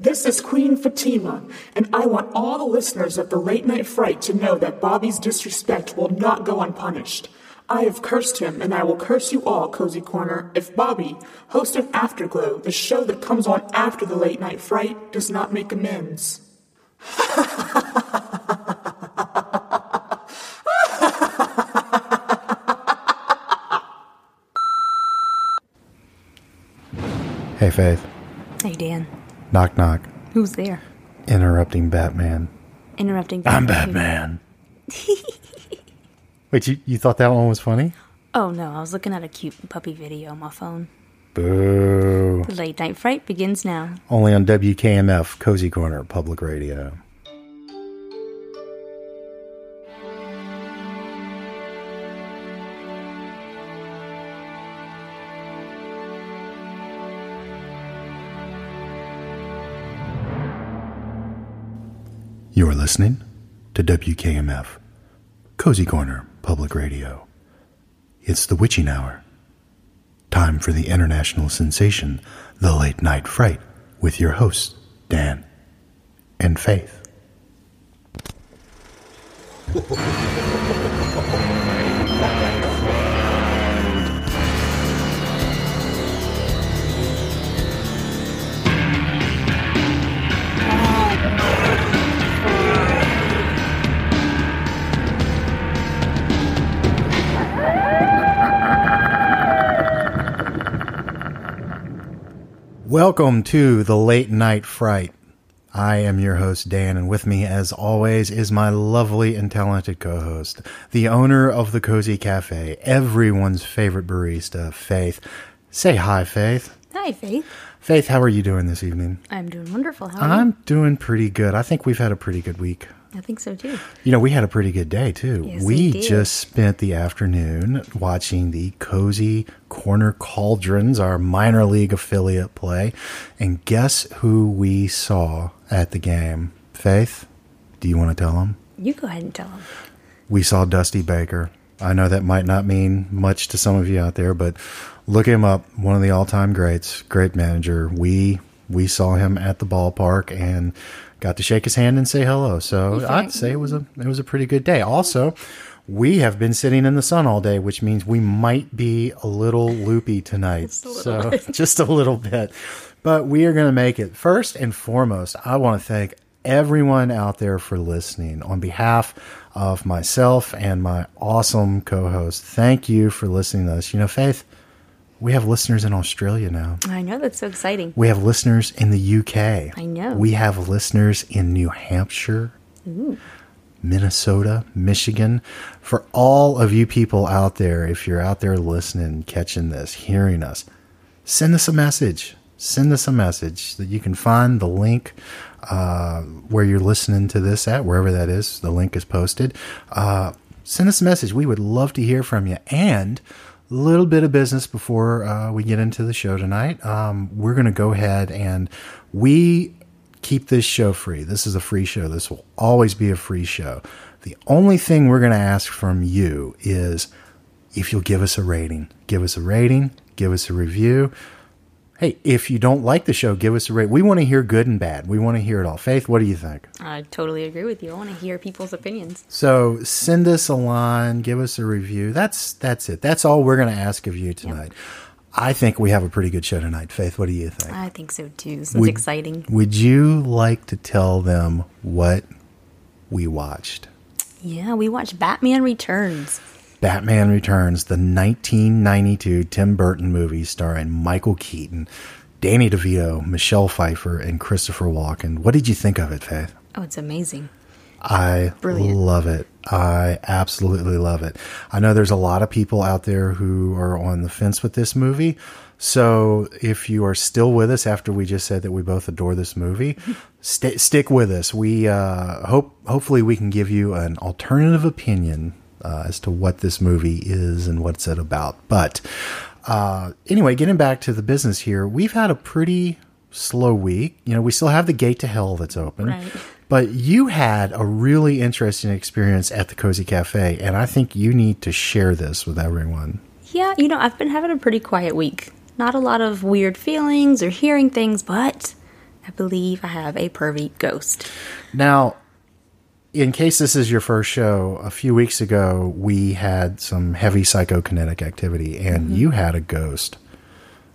This is Queen Fatima, and I want all the listeners of the Late Night Fright to know that Bobby's disrespect will not go unpunished. I have cursed him, and I will curse you all, Cozy Corner, if Bobby, host of Afterglow, the show that comes on after the Late Night Fright, does not make amends. Hey, Faith. Hey, Dan. Knock, knock. Who's there? Interrupting Batman. Interrupting. I'm Batman. Wait, you, you thought that one was funny? Oh, no. I was looking at a cute puppy video on my phone. Boo. The late night fright begins now. Only on WKMF, Cozy Corner, Public Radio. Listening to WKMF, Cozy Corner Public Radio. It's the witching hour. Time for the international sensation, The Late Night Fright, with your hosts, Dan and Faith. Welcome to the Late Night Fright. I am your host, Dan, and with me, as always, is my lovely and talented co host, the owner of the Cozy Cafe, everyone's favorite barista, Faith. Say hi, Faith. Hi, Faith. Faith, how are you doing this evening? I'm doing wonderful. How are you? I'm doing pretty good. I think we've had a pretty good week. I think so too. You know, we had a pretty good day too. Yes, we just spent the afternoon watching the Cozy Corner Cauldrons, our minor league affiliate, play. And guess who we saw at the game? Faith, do you want to tell them? You go ahead and tell him. We saw Dusty Baker. I know that might not mean much to some of you out there, but look him up. One of the all-time greats, great manager. We we saw him at the ballpark and got to shake his hand and say hello. So I'd say it was a it was a pretty good day. Also, we have been sitting in the sun all day, which means we might be a little loopy tonight. Just so just a little bit. But we are going to make it. First and foremost, I want to thank everyone out there for listening on behalf of myself and my awesome co-host. Thank you for listening to us. You know, Faith, we have listeners in Australia now. I know that's so exciting. We have listeners in the UK. I know. We have listeners in New Hampshire, Minnesota, Michigan. For all of you people out there, if you're out there listening, catching this, hearing us, send us a message. Send us a message that you can find the link uh, where you're listening to this at, wherever that is. The link is posted. Uh, send us a message. We would love to hear from you. And little bit of business before uh, we get into the show tonight. Um, we're going to go ahead and we keep this show free. This is a free show. This will always be a free show. The only thing we're going to ask from you is if you'll give us a rating. Give us a rating, give us a review. Hey, if you don't like the show, give us a rate. We want to hear good and bad. We want to hear it all. Faith, what do you think? I totally agree with you. I want to hear people's opinions. So send us a line, give us a review. That's that's it. That's all we're going to ask of you tonight. I think we have a pretty good show tonight. Faith, what do you think? I think so too. This is Would- exciting. Would you like to tell them what we watched? Yeah, we watched Batman Returns. Batman Returns, the 1992 Tim Burton movie starring Michael Keaton, Danny DeVito, Michelle Pfeiffer, and Christopher Walken. What did you think of it, Faith? Oh, it's amazing. I Brilliant. love it. I absolutely love it. I know there's a lot of people out there who are on the fence with this movie. So if you are still with us after we just said that we both adore this movie, st- stick with us. We uh, hope hopefully we can give you an alternative opinion uh, as to what this movie is and what's it about. But uh, anyway, getting back to the business here, we've had a pretty slow week. You know, we still have the gate to hell that's open. Right. But you had a really interesting experience at the Cozy Cafe, and I think you need to share this with everyone. Yeah, you know, I've been having a pretty quiet week. Not a lot of weird feelings or hearing things, but I believe I have a pervy ghost. Now, in case this is your first show, a few weeks ago we had some heavy psychokinetic activity, and Mm-hmm. you had a ghost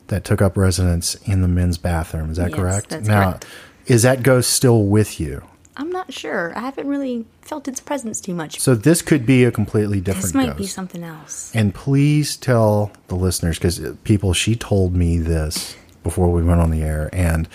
that took up residence in the men's bathroom. Is that Yes, correct? now, correct. is that ghost still with you? I'm not sure. I haven't really felt its presence too much. So this could be a completely different this might ghost. be something else. And please tell the listeners, because people, she told me this before we went on the air, and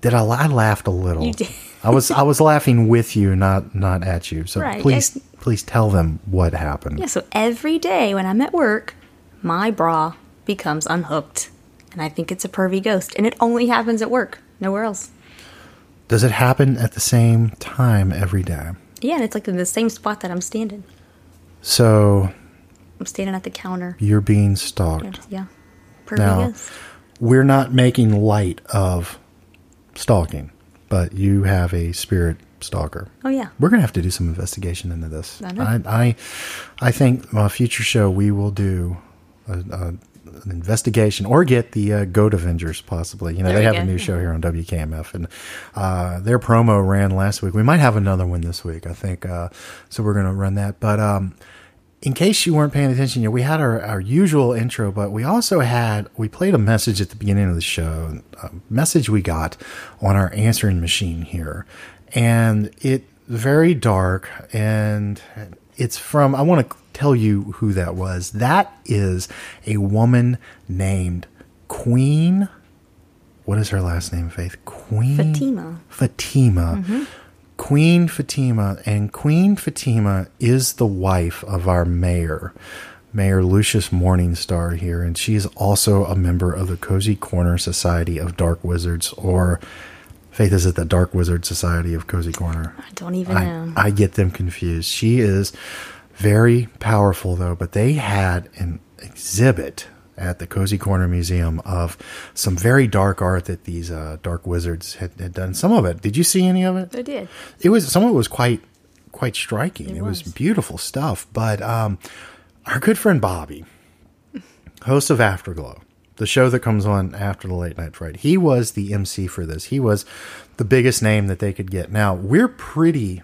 did I, I laughed a little. You did. I was I was laughing with you, not not at you. So Right, please please tell them what happened. Yeah, so every day when I'm at work, my bra becomes unhooked. And I think it's a pervy ghost. And it only happens at work, nowhere else. Does it happen at the same time every day? Yeah, and it's like in the same spot that I'm standing. So I'm standing at the counter. you're being stalked. Yeah, yeah. Pervy Now, ghost. we're not making light of stalking, but you have a spirit stalker. Oh, yeah. We're gonna have to do some investigation into this. I. I, I, I think on a future show we will do a, a, an investigation or get the uh, Goat Avengers possibly. You know There they have go. a new show here on WKMF, and uh, their promo ran last week. We might have another one this week, I think. Uh, so we're gonna run that, but. Um, in case you weren't paying attention, you know, we had our, our usual intro, but we also had, we played a message at the beginning of the show, a message we got on our answering machine here. And it very dark and it's from, I want to tell you who that was. That is a woman named Queen. What is her last name, Faith? Queen Fatima. Fatima. Mm-hmm. Queen Fatima. And Queen Fatima is the wife of our mayor, Mayor Lucius Morningstar here. And she is also a member of the Cozy Corner Society of Dark Wizards, or Faith, is it the Dark Wizard Society of Cozy Corner? I don't even I, know. I get them confused. She is very powerful, though, but they had an exhibit at the Cozy Corner Museum of some very dark art that these uh, dark wizards had, had done. Some of it, did you see any of it? I did. It was some of it was quite quite striking. It, It was. was. beautiful stuff. But um, our good friend Bobby, host of Afterglow, the show that comes on after the late night fright, he was the MC for this. He was the biggest name that they could get. Now we're pretty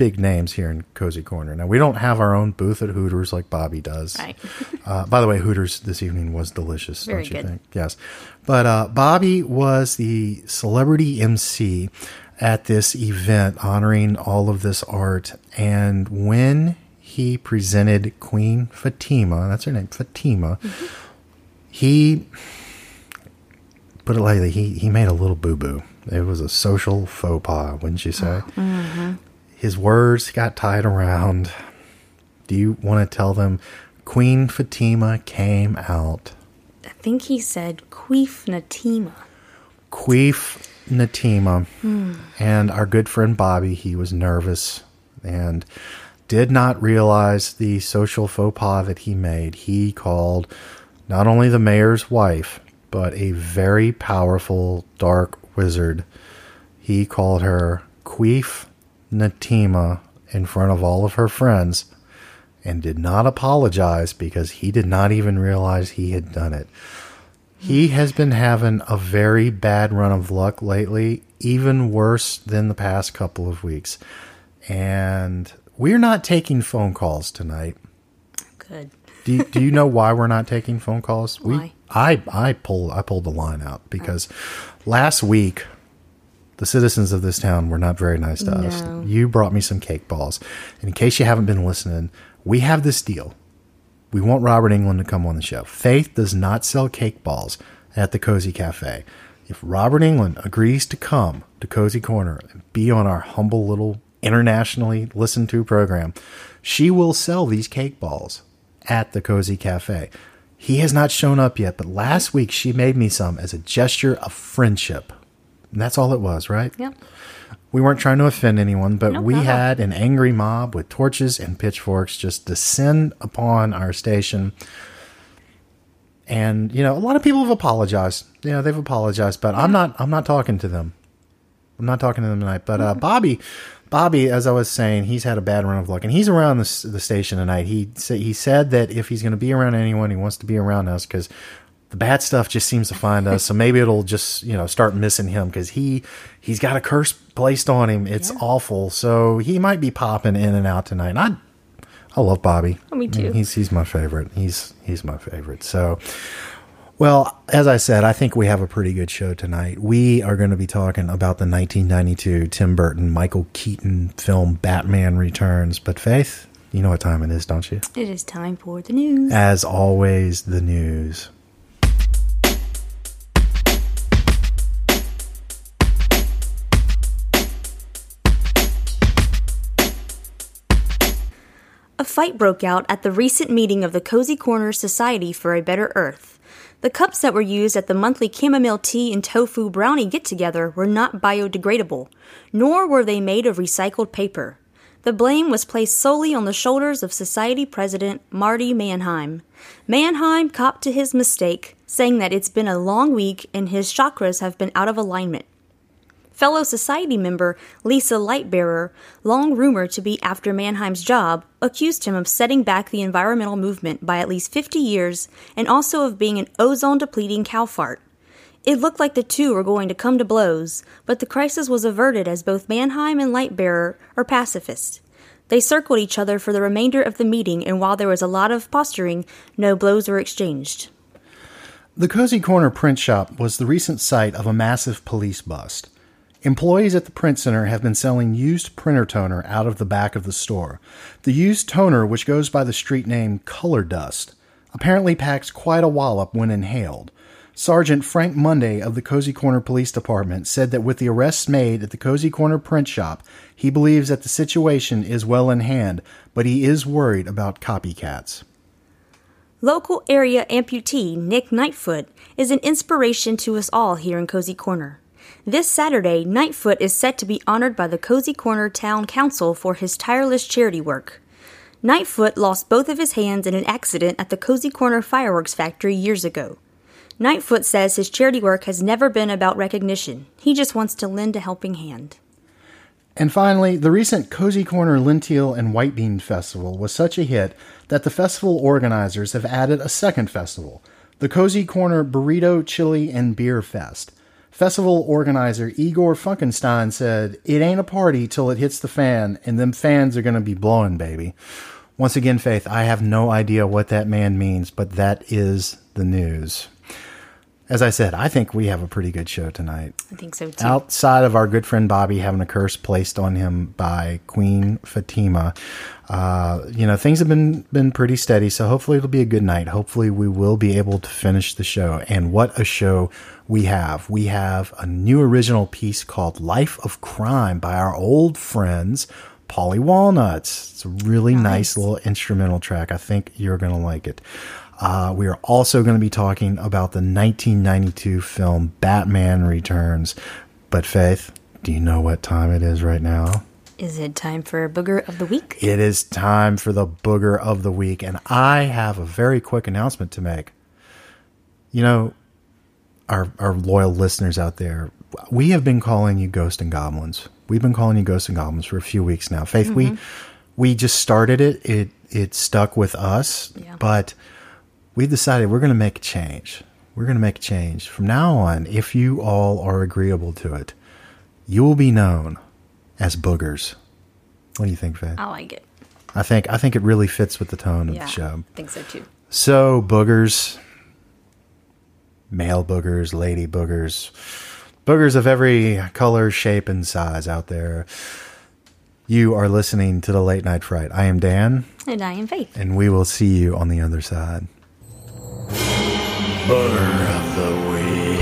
big names here in Cozy Corner. Now we don't have our own booth at Hooters like Bobby does. Right. Uh, by the way, Hooters this evening was delicious, Very don't you good. think? Yes. But uh, Bobby was the celebrity MC at this event honoring all of this art. And when he presented Queen Fatima, that's her name, Fatima, Mm-hmm. he put it lightly, he, he made a little boo boo. It was a social faux pas, wouldn't you say? Mm-hmm. His words got tied around. Do you want to tell them Queen Fatima came out? I think he said Queef Natima. Queef Natima hmm. and our good friend Bobby, he was nervous and did not realize the social faux pas that he made. He called not only the mayor's wife, but a very powerful dark wizard. He called her Queef Natima in front of all of her friends and did not apologize because he did not even realize he had done it. He has been having a very bad run of luck lately, even worse than the past couple of weeks. And we're not taking phone calls tonight. Good. Do you, do you know why we're not taking phone calls? Why? We I I pulled I pulled the line out because last week the citizens of this town were not very nice to us. You brought me some cake balls. And in case you haven't been listening, we have this deal. We want Robert Englund to come on the show. Faith does not sell cake balls at the Cozy Cafe. If Robert Englund agrees to come to Cozy Corner and be on our humble little internationally listened to program, she will sell these cake balls at the Cozy Cafe. He has not shown up yet, but last week she made me some as a gesture of friendship. And that's all it was, right? Yep. We weren't trying to offend anyone, but Nope, we all. had an angry mob with torches and pitchforks just descend upon our station. And you know, a lot of people have apologized. You know, they've apologized, but I'm not. I'm not talking to them. I'm not talking to them tonight. But uh, Bobby, Bobby, as I was saying, he's had a bad run of luck, and he's around the, the station tonight. He sa- he said that if he's going to be around anyone, he wants to be around us because the bad stuff just seems to find us. So maybe it'll just you know start missing him because he he's got a curse placed on him. It's Yeah. awful. So he might be popping in and out tonight. And I I love Bobby. Oh, me too. He's he's my favorite. He's he's my favorite. So. Well, as I said, I think we have a pretty good show tonight. We are going to be talking about the 1992 Tim Burton, Michael Keaton film Batman Returns. But Faith, you know what time it is, don't you? It is time for the news. As always, the news. A fight broke out at the recent meeting of the Cozy Corner Society for a Better Earth. The cups that were used at the monthly chamomile tea and tofu brownie get together were not biodegradable, nor were they made of recycled paper. The blame was placed solely on the shoulders of Society President Marty Mannheim. Mannheim copped to his mistake, saying that it's been a long week and his chakras have been out of alignment. Fellow Society member Lisa Lightbearer, long rumored to be after Mannheim's job, accused him of setting back the environmental movement by at least 50 years and also of being an ozone depleting cow fart. It looked like the two were going to come to blows, but the crisis was averted as both Mannheim and Lightbearer are pacifists. They circled each other for the remainder of the meeting, and while there was a lot of posturing, no blows were exchanged. The Cozy Corner print shop was the recent site of a massive police bust. Employees at the print center have been selling used printer toner out of the back of the store. The used toner, which goes by the street name Color Dust, apparently packs quite a wallop when inhaled. Sergeant Frank Monday of the Cozy Corner Police Department said that with the arrests made at the Cozy Corner print shop, he believes that the situation is well in hand, but he is worried about copycats. Local area amputee Nick Nightfoot is an inspiration to us all here in Cozy Corner. This Saturday, Nightfoot is set to be honored by the Cozy Corner Town Council for his tireless charity work. Nightfoot lost both of his hands in an accident at the Cozy Corner Fireworks Factory years ago. Nightfoot says his charity work has never been about recognition. He just wants to lend a helping hand. And finally, the recent Cozy Corner Lentil and White Bean Festival was such a hit that the festival organizers have added a second festival, the Cozy Corner Burrito, Chili, and Beer Fest. Festival organizer Igor Funkenstein said, It ain't a party till it hits the fan, and them fans are going to be blowing, baby. Once again, Faith, I have no idea what that man means, but that is the news. As I said, I think we have a pretty good show tonight I think so too. outside of our good friend Bobby having a curse placed on him by Queen Fatima, uh, you know things have been been pretty steady. So hopefully it'll be a good night. Hopefully we will be able to finish the show. And what a show we have! We have a new original piece called "Life of Crime" by our old friends. Polly Walnuts. It's a really nice, little instrumental track. I think you're going to like it. Uh, we are also going to be talking about the 1992 film Batman Returns. But, Faith, do you know what time it is right now? Is it time for Booger of the Week? It is time for the booger of the week, and I have a very quick announcement to make. You know, our our loyal listeners out there, we have been calling you Ghost and Goblins. We've been calling you Ghost and Goblins for a few weeks now. Faith, we we just started it. It it stuck with us, Yeah. but we decided we're going to make a change. We're going to make a change from now on. If you all are agreeable to it, you will be known as boogers. What do you think, Faith? I like it. I think I think it really fits with the tone of Yeah, the show. I think so too. So boogers, male boogers, lady boogers, boogers of every color, shape, and size out there. You are listening to the Late Night Fright. I am Dan, And I am Faith. and we will see you on the other side. Booger of the week.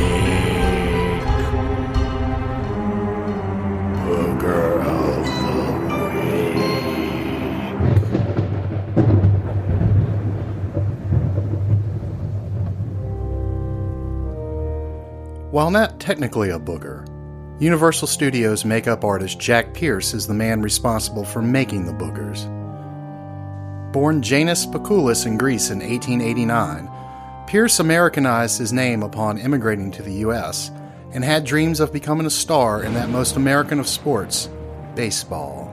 Booger of the Week. While not technically a booger, Universal Studios makeup artist Jack Pierce is the man responsible for making the boogers. Born Janus Paculis in Greece in 1889, Pierce Americanized his name upon immigrating to the U.S. and had dreams of becoming a star in that most American of sports, baseball.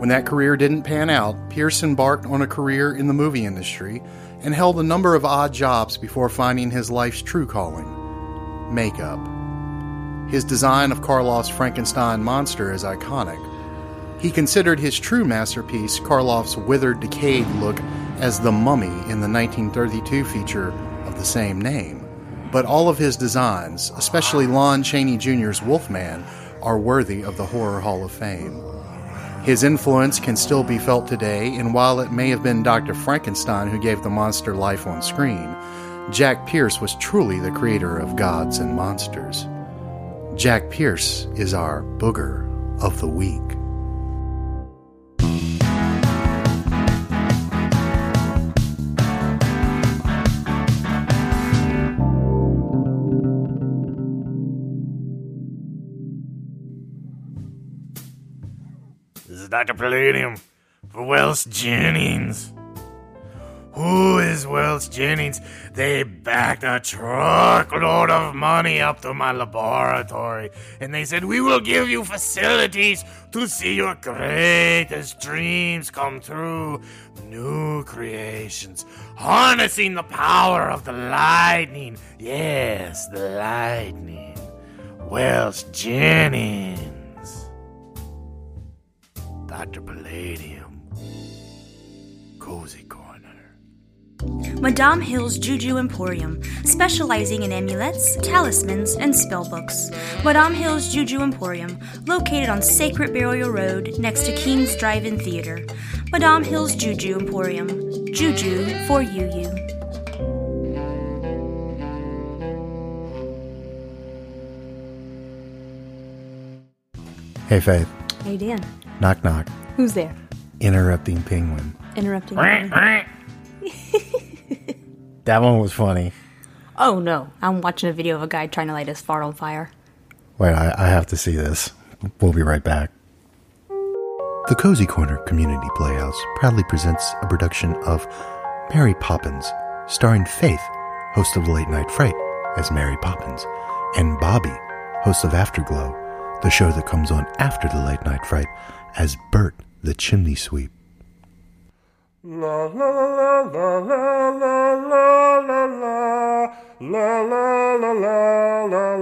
When that career didn't pan out, Pierce embarked on a career in the movie industry and held a number of odd jobs before finding his life's true calling makeup. His design of Karloff's Frankenstein monster is iconic. He considered his true masterpiece, Karloff's withered, decayed look, as the mummy in the 1932 feature of the same name. But all of his designs, especially Lon Chaney Jr.'s Wolfman, are worthy of the Horror Hall of Fame. His influence can still be felt today, and while it may have been Dr. Frankenstein who gave the monster life on screen, Jack Pierce was truly the creator of gods and monsters. Jack Pierce is our booger of the week. Dr. Palladium for Wells Jennings. Who is Wells Jennings? They backed a truckload of money up to my laboratory, and they said, We will give you facilities to see your greatest dreams come true. New creations, harnessing the power of the lightning. Yes, the lightning. Wells Jennings. Dr. Palladium. Cozy Corner. Madame Hill's Juju Emporium, specializing in amulets, talismans, and spellbooks. Madame Hill's Juju Emporium, located on Sacred Burial Road next to King's Drive-In Theater. Madame Hill's Juju Emporium, Juju for you you. Hey, Faith. Hey Dan, Knock, knock. who's there? Interrupting penguin. Interrupting. That one was funny. Oh no, I'm watching a video of a guy trying to light his fart on fire. Wait, I, I have to see this. We'll be right back. The Cozy Corner Community Playhouse proudly presents a production of Mary Poppins, starring Faith, host of the Late Night Fright, as Mary Poppins, and Bobby, host of Afterglow, the show that comes on after the Late Night Fright, as Bert the Chimney Sweep. La la la la la la la la la la la la la la la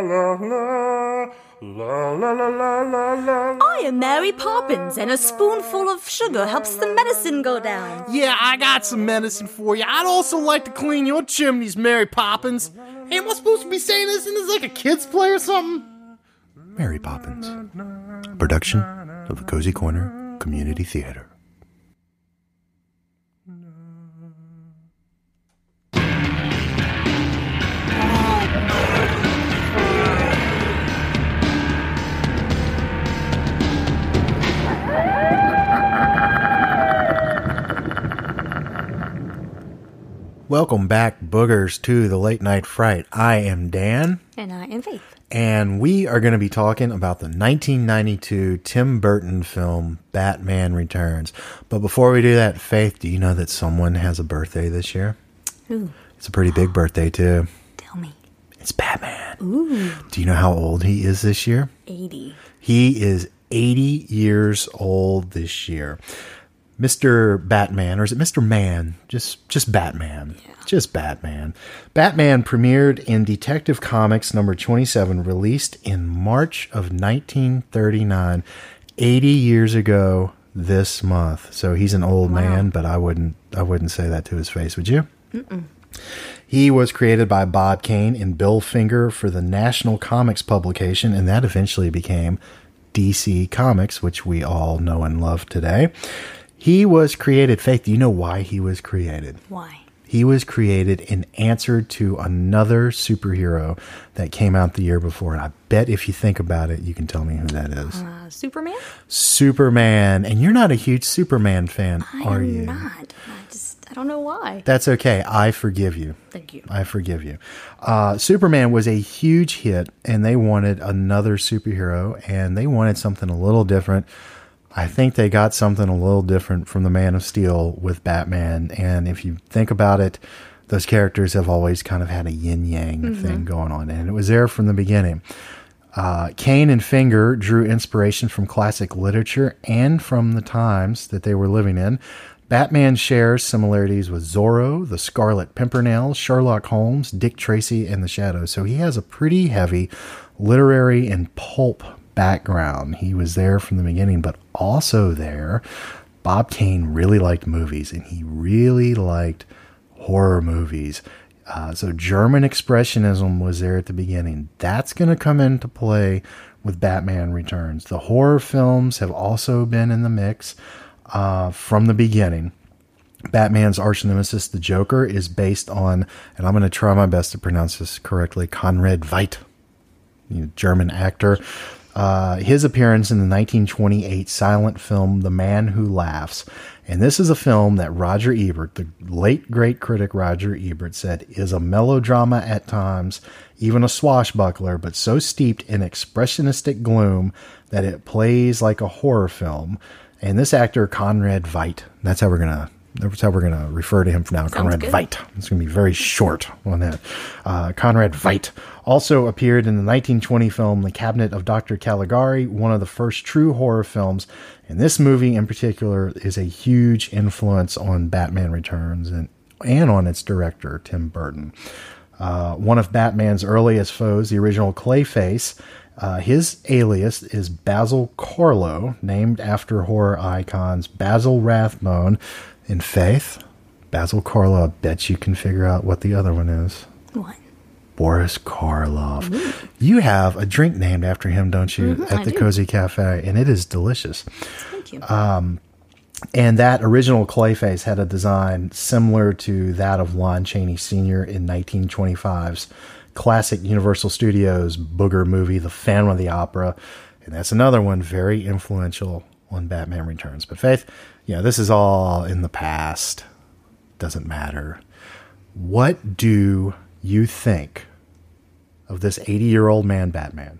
la la La la la la la la I am Mary Poppins, and a spoonful of sugar helps the medicine go down. Yeah, I got some medicine for you. I'd also like to clean your chimneys, Mary Poppins. Hey, am I supposed to be saying this? Isn't this like a kid's play or something? Mary Poppins, production of the Cozy Corner Community Theater. Welcome back, boogers, to the Late Night Fright. I am Dan. And I am Faith. And we are going to be talking about the 1992 Tim Burton film Batman Returns. But before we do that, Faith, do you know that someone has a birthday this year? Ooh, It's a pretty big birthday, too. tell me. It's Batman. Ooh, Do you know how old he is this year? 80. He is 80 years old this year. Mr. Batman, or is it Mr. Man? Just just Batman. Just Batman. Batman premiered in Detective Comics number 27, released in March of 1939, 80 years ago this month. So he's an old man, but I wouldn't I wouldn't say that to his face, would you? He was created by Bob Kane and Bill Finger for the National Comics publication, and that eventually became DC Comics, which we all know and love today. He was created, Faith, do you know why he was created? Why? He was created in answer to another superhero that came out the year before. And I bet if you think about it, you can tell me who that is. Uh, Superman? Superman. And you're not a huge Superman fan, are you? I are am you? not. I just, I don't know why. That's okay. I forgive you. Thank you. I forgive you. Uh, Superman was a huge hit, and they wanted another superhero, and they wanted something a little different. I think they got something a little different from the Man of Steel with Batman. And if you think about it, those characters have always kind of had a yin yang thing going on, and it was there from the beginning. Uh, Kane and Finger drew inspiration from classic literature and from the times that they were living in. Batman shares similarities with Zorro, the Scarlet Pimpernel, Sherlock Holmes, Dick Tracy, and the Shadow. So he has a pretty heavy literary and pulp background. He was there from the beginning, but also there, Bob Kane really liked movies and he really liked horror movies. Uh, so German expressionism was there at the beginning. That's going to come into play with Batman Returns. The horror films have also been in the mix uh, from the beginning. Batman's arch nemesis, the Joker, is based on, and I'm going to try my best to pronounce this correctly, Conrad Veidt, German actor. Uh, his appearance in the 1928 silent film The Man Who Laughs. And this is a film that Roger Ebert, the late great critic Roger Ebert, said is a melodrama at times, even a swashbuckler, but so steeped in expressionistic gloom that it plays like a horror film. And this actor, Conrad Veidt, that's how we're gonna that's how we're gonna refer to him from now. Conrad good. Veidt. It's gonna be very short on that. Uh, Conrad Veidt also appeared in the 1920 film The Cabinet of Dr. Caligari, one of the first true horror films. And this movie in particular is a huge influence on Batman Returns and and on its director Tim Burton. Uh, one of Batman's earliest foes, the original Clayface, uh, his alias is Basil Karlo, named after horror icons Basil Rathbone and Faith. Basil I bet you can figure out what the other one is. What? Boris Karloff. You have a drink named after him, don't you, Mhm, at I the do. Cozy Cafe, and it is delicious. Thank you. And that original Clayface had a design similar to that of Lon Chaney Sr. in 1925's classic Universal Studios booger movie, The Phantom of the Opera. And that's another one very influential on Batman Returns. But Faith, you know, this is all in the past. Doesn't matter. What do you think of this 80 year old man, Batman?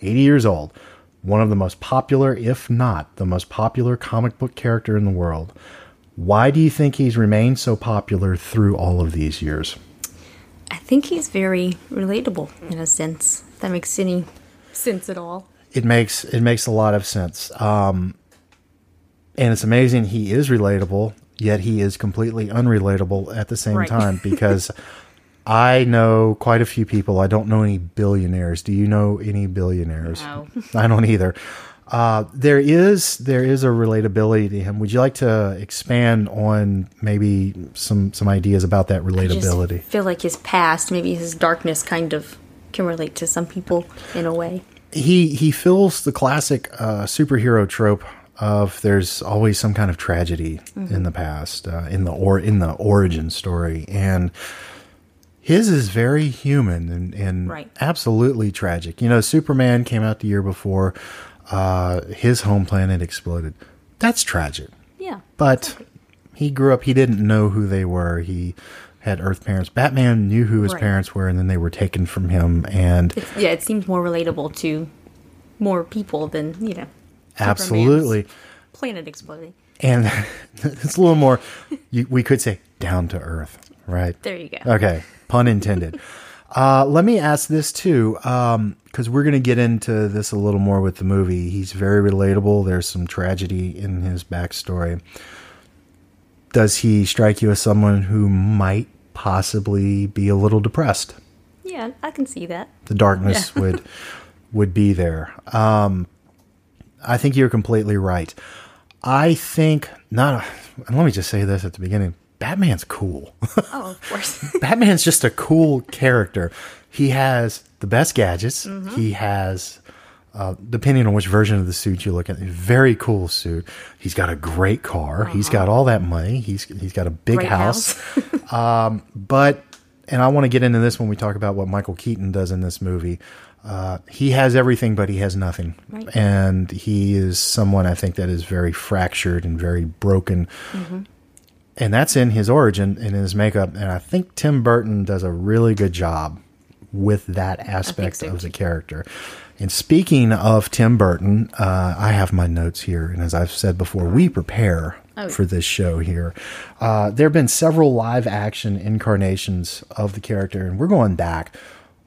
80 years old, one of the most popular, if not the most popular comic book character in the world. Why do you think he's remained so popular through all of these years? I think he's very relatable in a sense. If that makes any sense at all. It makes it makes a lot of sense. Um, and it's amazing he is relatable, yet he is completely unrelatable at the same Right. time because I know quite a few people. I don't know any billionaires. Do you know any billionaires? No. I don't either. Uh, there is there is a relatability to him. Would you like to expand on maybe some some ideas about that I just relatability? feel like his past, maybe his darkness, kind of can relate to some people in a way. he he fills the classic uh, superhero trope of there's always some kind of tragedy in the past uh, in the or in the origin story. And his is very human and, and Right. absolutely tragic. You know superman came out the year before uh, his home planet exploded. That's tragic. Yeah. but he grew up he didn't know who they were. He had earth parents. Batman knew who his Right. parents were and then they were taken from him and It's, yeah, it seems more relatable to more people than, you know, absolutely planet exploding. and it's a little more you, we could say down to earth right There you go. okay pun intended uh, let me ask this too because we're going to get into this a little more with the movie he's very relatable there's some tragedy in his backstory does he strike you as someone who might possibly be a little depressed Yeah, I can see that. the darkness would would be there. Um, I think you're completely right. I think not. And let me just say this at the beginning: Batman's cool. Oh, of course. Batman's just a cool character. He has the best gadgets. Mm-hmm. He has. Uh, depending on which version of the suit you look at, a very cool suit. He's got a great car. He's got all that money. He's he's got a big Uh-huh. Great house. um, but and I want to get into this when we talk about what Michael Keaton does in this movie. Uh, he has everything, but he has nothing, Right. and he is someone I think that is very fractured and very broken. Mm-hmm. And that's in his origin and in his makeup. And I think Tim Burton does a really good job with that aspect so, of the character. And speaking of Tim Burton, uh, I have my notes here. And as I've said before, we prepare Oh. for this show here. Uh, there have been several live action incarnations of the character, and we're going back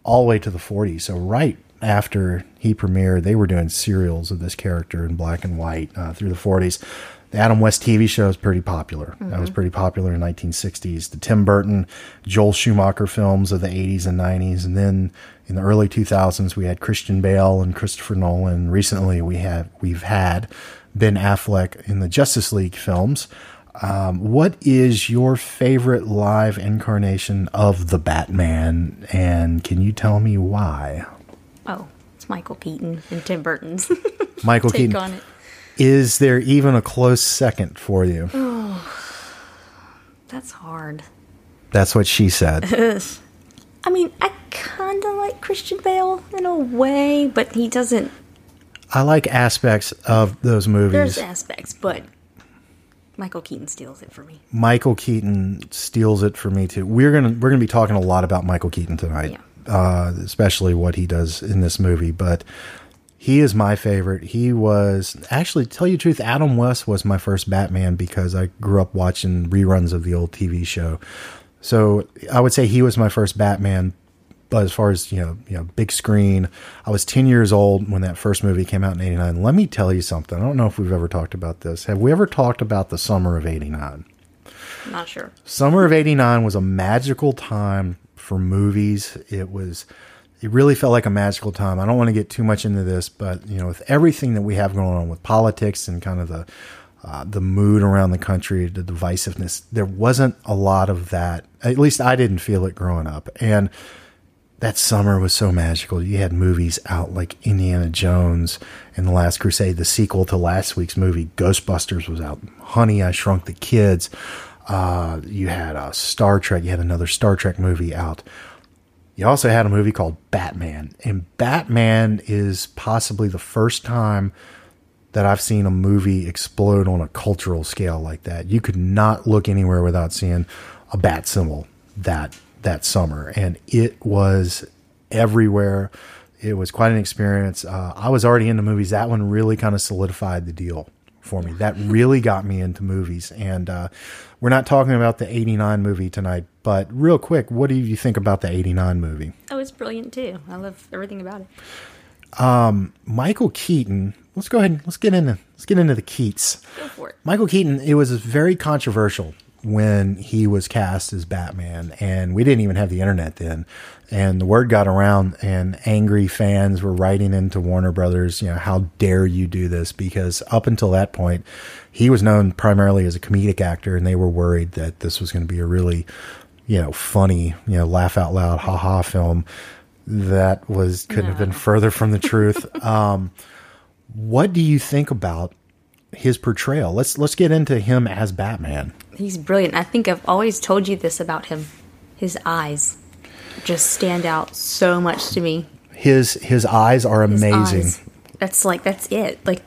all the way to the 40s. So, right after he premiered, they were doing serials of this character in black and white uh, through the 40s. The Adam West TV show is pretty popular. That was pretty popular in the 1960s. The Tim Burton, Joel Schumacher films of the 80s and 90s, and then in the early 2000s we had Christian Bale and Christopher Nolan. Recently we have we've had Ben Affleck in the Justice League films. Um, what is your favorite live incarnation of the Batman, and can you tell me why? Oh, it's Michael Keaton and Tim Burton's Michael take Keaton. on it. Is there even a close second for you? That's hard. That's what she said. I mean, I kind of like Christian Bale in a way, but he doesn't. I like aspects of those movies. There's aspects, but Michael Keaton steals it for me. Michael Keaton steals it for me too. We're gonna we're gonna be talking a lot about Michael Keaton tonight, uh, especially what he does in this movie. But he is my favorite. He was actually, to tell you the truth, Adam West was my first Batman because I grew up watching reruns of the old TV show. So I would say he was my first Batman. But as far as you know, you know, big screen, I was ten years old when that first movie came out in '89. Let me tell you something. I don't know if we've ever talked about this. Have we ever talked about the summer of '89? Not sure. Summer of 89 was a magical time for movies. It was it really felt like a magical time. I don't want to get too much into this, but you know, with everything that we have going on with politics and kind of the uh, the mood around the country, the divisiveness, there wasn't a lot of that. At least I didn't feel it growing up. And that summer was so magical. You had movies out like Indiana Jones and The Last Crusade, the sequel to last week's movie. Ghostbusters was out. Honey, I Shrunk the Kids. Uh, you had a Star Trek. You had another Star Trek movie out. You also had a movie called Batman. And Batman is possibly the first time that I've seen a movie explode on a cultural scale like that. You could not look anywhere without seeing a bat symbol that that summer, and it was everywhere. It was quite an experience. Uh, I was already into movies. That one really kind of solidified the deal for me. That really got me into movies. And uh, we're not talking about the '89 movie tonight, but real quick, what do you think about the '89 movie? Oh, it's brilliant too. I love everything about it. Michael Keaton. Let's go ahead. and Let's get into let's get into the Keats. Go for it. Michael Keaton, it was very controversial when he was cast as Batman, and we didn't even have the internet then. And the word got around, and angry fans were writing into Warner Brothers, you know, how dare you do this? Because up until that point, he was known primarily as a comedic actor, and they were worried that this was going to be a really, you know, funny, you know, laugh out loud, ha ha film. That was couldn't have been further from the truth. um, what do you think about his portrayal? Let's let's get into him as Batman. He's brilliant. I think I've always told you this about him. His eyes just stand out so much to me. His his eyes are His amazing. eyes. That's like that's it. Like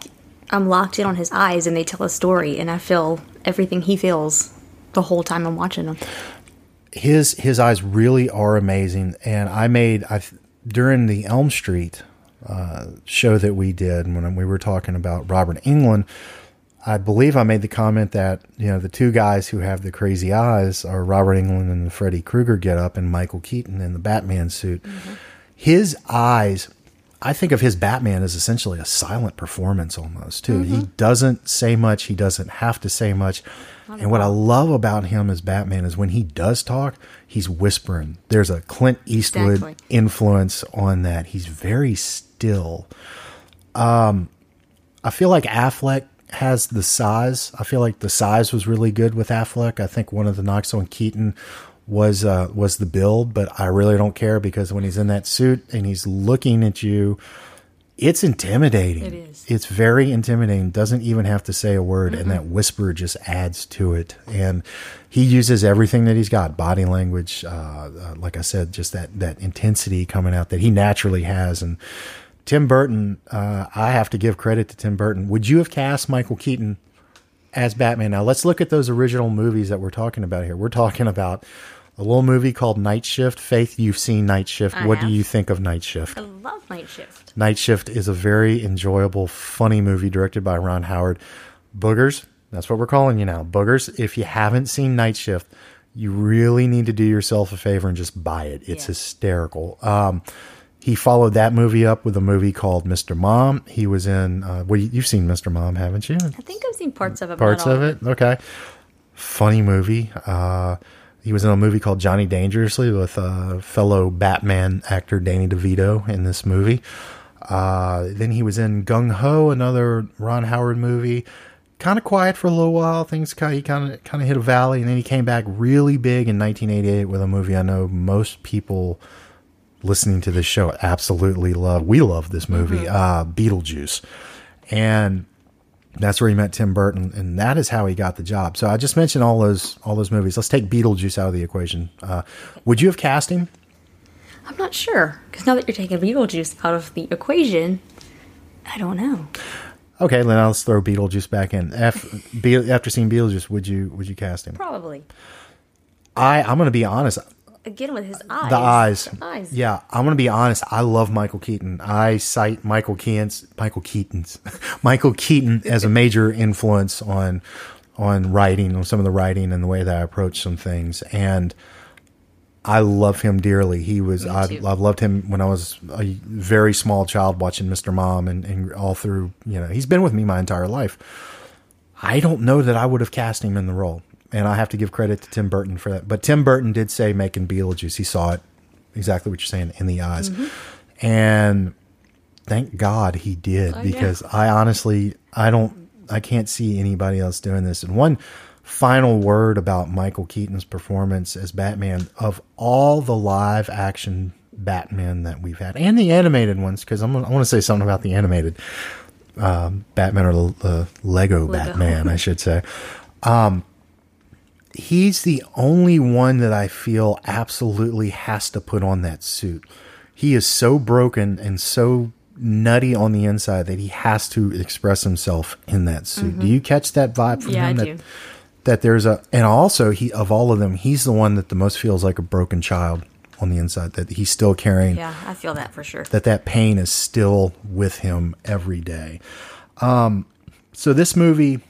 I'm locked in on his eyes, and they tell a story, and I feel everything he feels the whole time I'm watching them. His his eyes really are amazing. And I made I during the Elm Street uh, show that we did when we were talking about Robert Englund. I believe I made the comment that you know the two guys who have the crazy eyes are Robert Englund and the Freddy Krueger getup and Michael Keaton in the Batman suit. His eyes, I think of his Batman as essentially a silent performance almost too. He doesn't say much. He doesn't have to say much. And what I love about him as Batman is when he does talk, he's whispering. There's a Clint Eastwood Exactly. influence on that. He's very still. Um, I feel like Affleck has the size. I feel like the size was really good with Affleck. I think one of the knocks on Keaton was uh, was the build, but I really don't care because when he's in that suit and he's looking at you, it's intimidating. It is. It's very intimidating. Doesn't even have to say a word, and that whisper just adds to it. And he uses everything that he's got: body language, uh, uh, like I said, just that that intensity coming out that he naturally has. And Tim Burton, uh, I have to give credit to Tim Burton. Would you have cast Michael Keaton as Batman? Now let's look at those original movies that we're talking about here. We're talking about a little movie called Night Shift. Faith, you've seen Night Shift. I what do you think of Night Shift? I love Night Shift. Night Shift is a very enjoyable, funny movie directed by Ron Howard. Boogers, that's what we're calling you now. Boogers, if you haven't seen Night Shift, you really need to do yourself a favor and just buy it. It's Yeah. hysterical. Um, He followed that movie up with a movie called Mr. Mom. He was in. Uh, well, you- you've seen Mr. Mom, haven't you? I think I've seen parts of it. Parts of it. Okay. Funny movie. Uh, he was in a movie called Johnny Dangerously with uh, fellow Batman actor Danny DeVito in this movie. Uh, then he was in Gung Ho, another Ron Howard movie. Kind of quiet for a little while. Things kind he kind of kind of hit a valley, and then he came back really big in 1988 with a movie I know most people listening to this show absolutely love. We love this movie, uh, Beetlejuice, and that's where he met Tim Burton, and that is how he got the job. So I just mentioned all those all those movies. Let's take Beetlejuice out of the equation. Uh, would you have cast him? I'm not sure because now that you're taking Beetlejuice out of the equation, I don't know. Okay, then let's throw Beetlejuice back in. After, Be- after seeing Beetlejuice, would you would you cast him? Probably I I'm going to be honest. Again with his eyes. The eyes. The eyes. Yeah, I'm going to be honest. I love Michael Keaton. I cite Michael Keaton's Michael Keaton's Michael Keaton as a major influence on on writing, on some of the writing and the way that I approach some things. And I love him dearly. He was I, I've loved him when I was a very small child watching Mr. Mom and, and all through, you know, he's been with me my entire life. I don't know that I would have cast him in the role. And I have to give credit to Tim Burton for that. But Tim Burton did say making Beetlejuice, he saw it exactly what you're saying in the eyes. And thank God he did Oh, yeah. because I honestly I don't I can't see anybody else doing this. And one final word about Michael Keaton's performance as Batman of all the live action Batman that we've had and the animated ones because I want to say something about the animated um, Batman or the, the Lego, Lego. Batman I should say. Um, he's the only one that I feel absolutely has to put on that suit. He is so broken and so nutty on the inside that he has to express himself in that suit. Do you catch that vibe from Mm-hmm. Yeah, him? I that, do. that there's a and also he of all of them, he's the one that the most feels like a broken child on the inside. That he's still carrying Yeah, I feel that for sure. that that pain is still with him every day. Um, so this movie,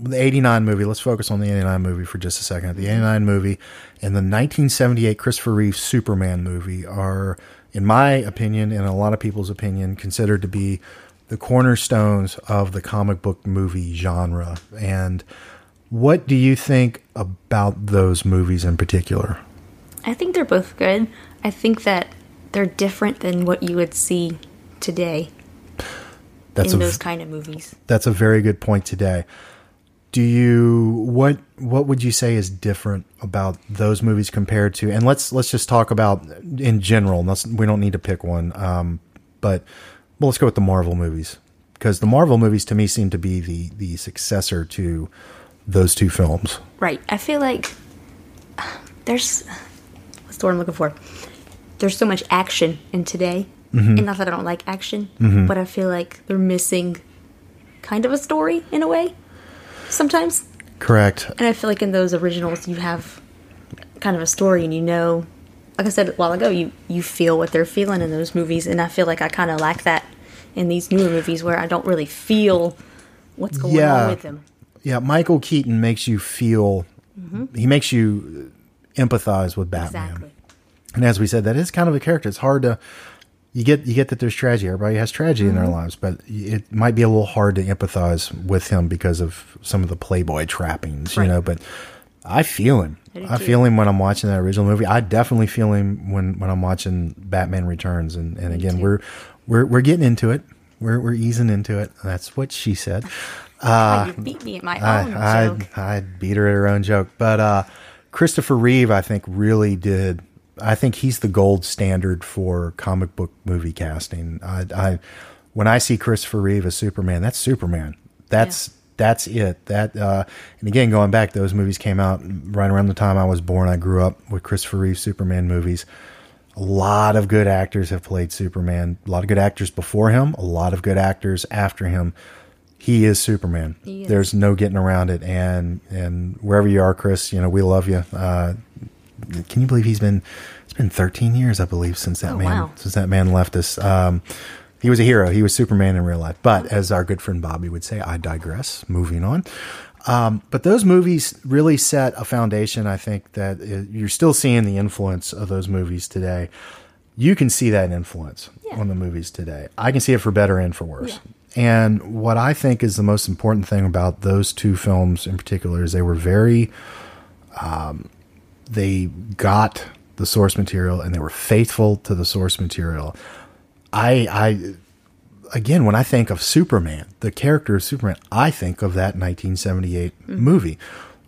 the '89 movie. Let's focus on the '89 movie for just a second. The '89 movie and the 1978 Christopher Reeve Superman movie are, in my opinion, and a lot of people's opinion, considered to be the cornerstones of the comic book movie genre. And what do you think about those movies in particular? I think they're both good. I think that they're different than what you would see today That's in a those kind of movies. That's a very good point today. Do you what what would you say is different about those movies compared to and let's let's just talk about in general. Let's, we don't need to pick one. Um, but well, let's go with the Marvel movies because the Marvel movies to me seem to be the the successor to those two films. Right. I feel like there's what's the word I'm looking for? There's so much action in today. Mm-hmm. And not that I don't like action, but I feel like they're missing kind of a story in a way sometimes. Correct. And I feel like in those originals you have kind of a story and you know like I said a while ago, you, you feel what they're feeling in those movies and I feel like I kinda lack that in these newer movies where I don't really feel what's going Yeah. on with them. Yeah, Michael Keaton makes you feel. Mm-hmm. He makes you empathize with Batman. Exactly. And as we said, that is kind of a character. It's hard to you get you get that there's tragedy. Everybody has tragedy in Mm-hmm. their lives, but it might be a little hard to empathize with him because of some of the Playboy trappings, you know. But I feel him. I I feel him when I'm watching that original movie. I definitely feel him when when I'm watching Batman Returns. And and again, we're we're we're getting into it. We're we're easing into it. That's what she said. Oh, you beat me at my own I, joke. I I beat her at her own joke, but uh, Christopher Reeve, I think, really did. I think he's the gold standard for comic book movie casting. I, I when I see Christopher Reeve as Superman, that's Superman. That's that's it. That uh, and again, going back, those movies came out right around the time I was born. I grew up with Christopher Reeve Superman movies. A lot of good actors have played Superman. A lot of good actors before him. A lot of good actors after him. He is Superman. He is. There's no getting around it. And and wherever you are, Chris, you know we love you. Uh, can you believe he's been? It's been 13 years, I believe, since that Oh, man wow. since that man left us. Um, he was a hero. He was Superman in real life. But as our good friend Bobby would say, I digress. Moving on. Um, but those movies really set a foundation. I think that uh, you're still seeing the influence of those movies today. you can see that influence Yeah. on the movies today. I can see it for better and for worse. And what I think is the most important thing about those two films in particular is they were very, um, they got the source material and they were faithful to the source material. I, I, again, when I think of Superman, the character of Superman, I think of that 1978 mm-hmm. movie.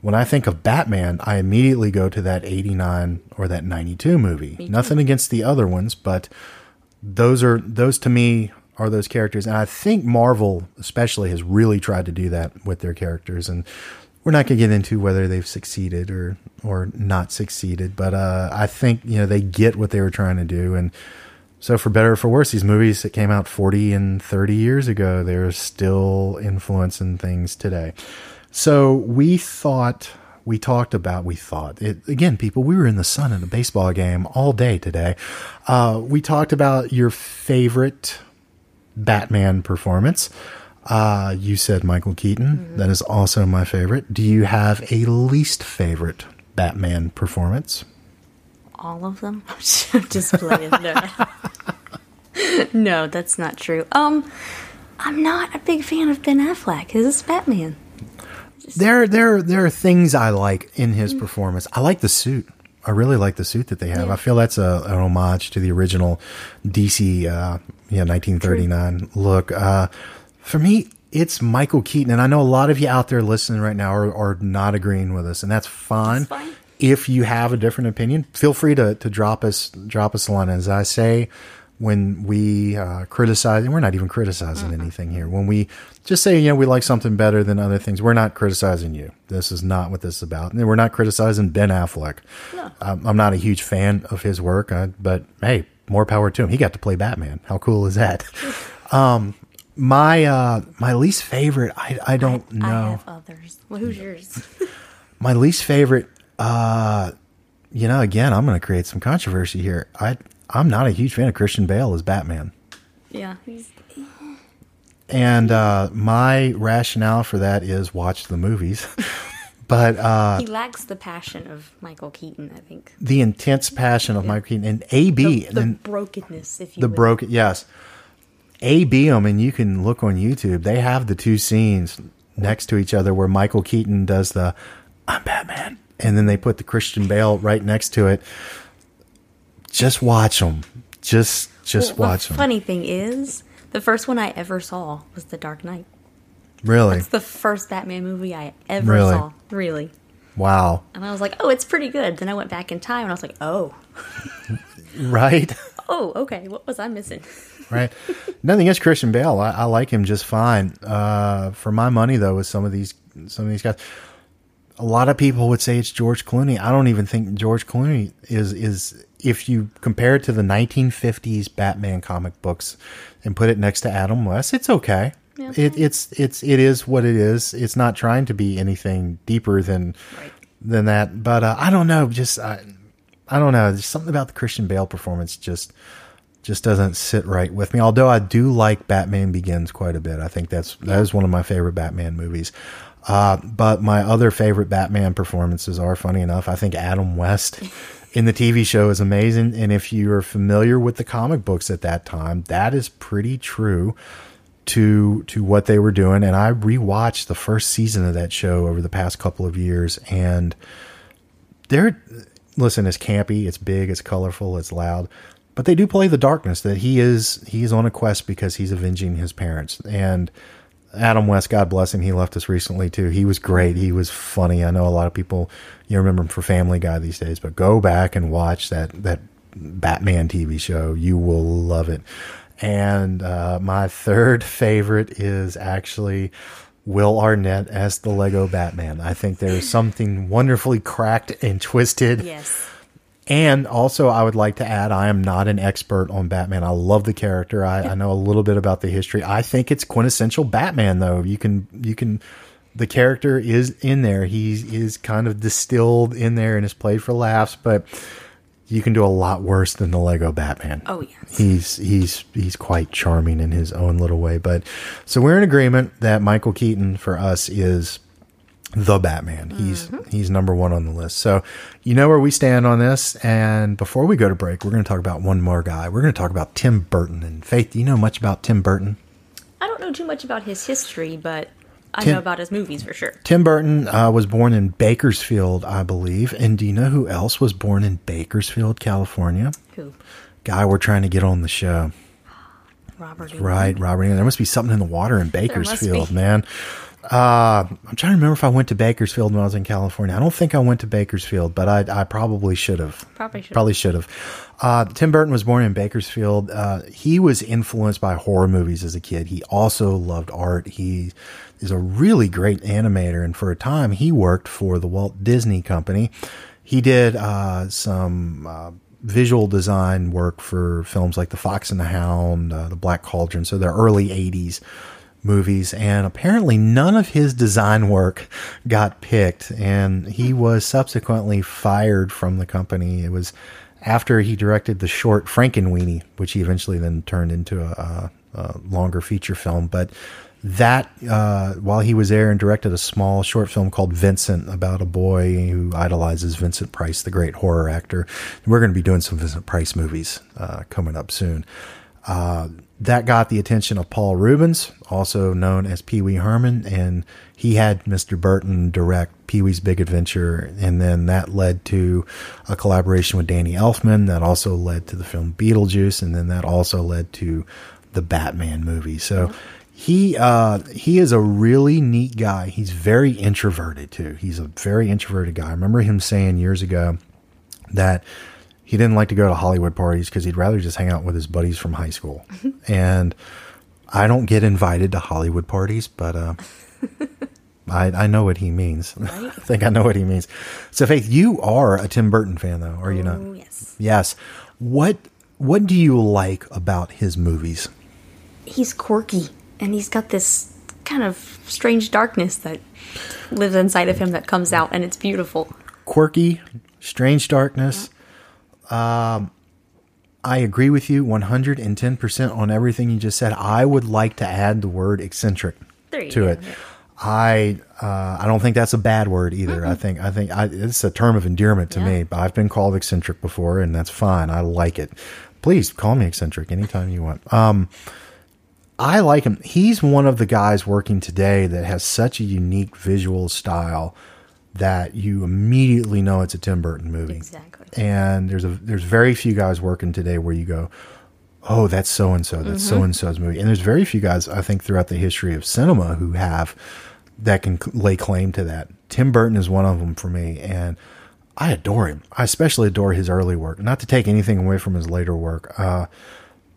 When I think of Batman, I immediately go to that 89 or that 92 movie. Nothing against the other ones, but those are those to me are those characters and I think Marvel especially has really tried to do that with their characters and we're not going to get into whether they've succeeded or or not succeeded, but uh, I think you know they get what they were trying to do and so for better or for worse, these movies that came out 40 and 30 years ago, they're still influencing things today. So we thought, we talked about, we thought, it, again, people, we were in the sun at a baseball game all day today. Uh, we talked about your favorite Batman performance. Uh, you said Michael Keaton. That is also my favorite. Do you have a least favorite Batman performance? All of them? I'm Just playing. No. no, that's not true. Um, I'm not a big fan of Ben Affleck. Is this Batman? There, there, there are things I like in his performance. I like the suit. I really like the suit that they have. I feel that's a, an homage to the original DC, uh, yeah, 1939 look. Uh, for me, it's Michael Keaton, and I know a lot of you out there listening right now are, are not agreeing with us, and that's fine. That's fine. If you have a different opinion, feel free to, to drop us drop us a line. As I say, when we uh, criticize, and we're not even criticizing anything here. When we just say, you know, we like something better than other things, we're not criticizing you. This is not what this is about. And we're not criticizing Ben Affleck. Um, I'm not a huge fan of his work, uh, but hey, more power to him. He got to play Batman. How cool is that? um, my uh, my least favorite, I I don't I know. I have others. Well, who's yours? My least favorite, uh, you know, again, I'm going to create some controversy here. I I'm not a huge fan of Christian Bale as Batman. yeah, he's And uh, my rationale for that is watch the movies. but uh, he lacks the passion of Michael Keaton. I think the intense passion of Michael Keaton and AB the, the and brokenness, if you the broken, yes, AB them, and you can look on YouTube. They have the two scenes next to each other where Michael Keaton does the "I'm Batman," and then they put the Christian Bale right next to it. Just watch them. Just just Well, watch the them. funny thing is, the first one I ever saw was The Dark Knight. Really? It's the first Batman movie I ever Really? saw. Really. Wow. And I was like, oh, it's pretty good. Then I went back in time and I was like, oh, Right. oh, okay. What was I missing? Right? Nothing against Christian Bale. I, I like him just fine. Uh, for my money, though, with some of these some of these guys, a lot of people would say it's George Clooney. I don't even think George Clooney is is if you compare it to the 1950s Batman comic books and put it next to Adam West, it's okay. Yeah. It, it's it's it is what it is. It's not trying to be anything deeper than Right. than that. But uh, I don't know. Just I, I don't know. There's something about the Christian Bale performance just just doesn't sit right with me. Although I do like Batman Begins quite a bit. I think that's that is one of my favorite Batman movies. Uh, but my other favorite Batman performances are funny enough. I think Adam West in the TV show is amazing. And if you are familiar with the comic books at that time, that is pretty true to to what they were doing. And I rewatched the first season of that show over the past couple of years, and they're listen, it's campy, it's big, it's colorful, it's loud, but they do play the darkness that he is he is on a quest because he's avenging his parents. And Adam West, God bless him, he left us recently too. He was great. He was funny. I know a lot of people you remember him for Family Guy these days, but go back and watch that that Batman TV show. You will love it. And uh, my third favorite is actually Will Arnett as the Lego Batman. I think there's something wonderfully cracked and twisted. Yes. And also, I would like to add, I am not an expert on Batman. I love the character. I, I know a little bit about the history. I think it's quintessential Batman, though. You can, you can, the character is in there. He is kind of distilled in there and is played for laughs, but you can do a lot worse than the Lego Batman. Oh, yes. He's he's he's quite charming in his own little way. But so we're in agreement that Michael Keaton for us is the Batman. He's Mm-hmm. he's number one on the list. So you know where we stand on this. And before we go to break, we're going to talk about one more guy. We're going to talk about Tim Burton. And Faith, do you know much about Tim Burton? I don't know too much about his history, but I Tim- know about his movies for sure. Tim Burton uh, was born in Bakersfield, I believe. And do you know who else was born in Bakersfield, California? Who? Guy we're trying to get on the show. Robert. Right, Robert. There must be something in the water in Bakersfield, man. Uh, I'm trying to remember if I went to Bakersfield when I was in California. I don't think I went to Bakersfield, but I, I probably should have. Probably should. Probably should have. Uh, Tim Burton was born in Bakersfield. Uh, he was influenced by horror movies as a kid. He also loved art. He is a really great animator, and for a time, he worked for the Walt Disney Company. He did uh, some uh, visual design work for films like The Fox and the Hound, uh, The Black Cauldron, so they're early 80s movies and apparently none of his design work got picked and he was subsequently fired from the company it was after he directed the short frankenweenie which he eventually then turned into a, a, longer feature film but that uh, while he was there and directed a small short film called Vincent about a boy who idolizes Vincent Price, the great horror actor. We're going to be doing some Vincent Price movies uh, coming up soon. Uh, that got the attention of Paul Reubens, also known as Pee Wee Herman, and he had Mr. Burton direct Pee Wee's Big Adventure, and then that led to a collaboration with Danny Elfman. That also led to the film Beetlejuice, and then that also led to the Batman movie. So he uh, he is a really neat guy. He's very introverted too. He's a very introverted guy. I remember him saying years ago that he didn't like to go to Hollywood parties because he'd rather just hang out with his buddies from high school. and I don't get invited to Hollywood parties, but uh, I, I know what he means. I think I know what he means. So, Faith, you are a Tim Burton fan, though, are you not? Oh, yes. Yes. What What do you like about his movies? He's quirky, and he's got this kind of strange darkness that lives inside of him that comes out, and it's beautiful. quirky, strange darkness. Um, I agree with you 110% on everything you just said. I would like to add the word eccentric to it. I uh, I don't think that's a bad word either. I think I think I, it's a term of endearment to Yeah. me. I've been called eccentric before, and that's fine. I like it. Please call me eccentric anytime you want. Um, I like him. He's one of the guys working today that has such a unique visual style that you immediately know it's a Tim Burton movie. Exactly. And there's a there's very few guys working today where you go, "Oh, that's so and so. That's so and so's movie." And there's very few guys I think throughout the history of cinema who have that can lay claim to that. Tim Burton is one of them for me and I adore him. I especially adore his early work. Not to take anything away from his later work. Uh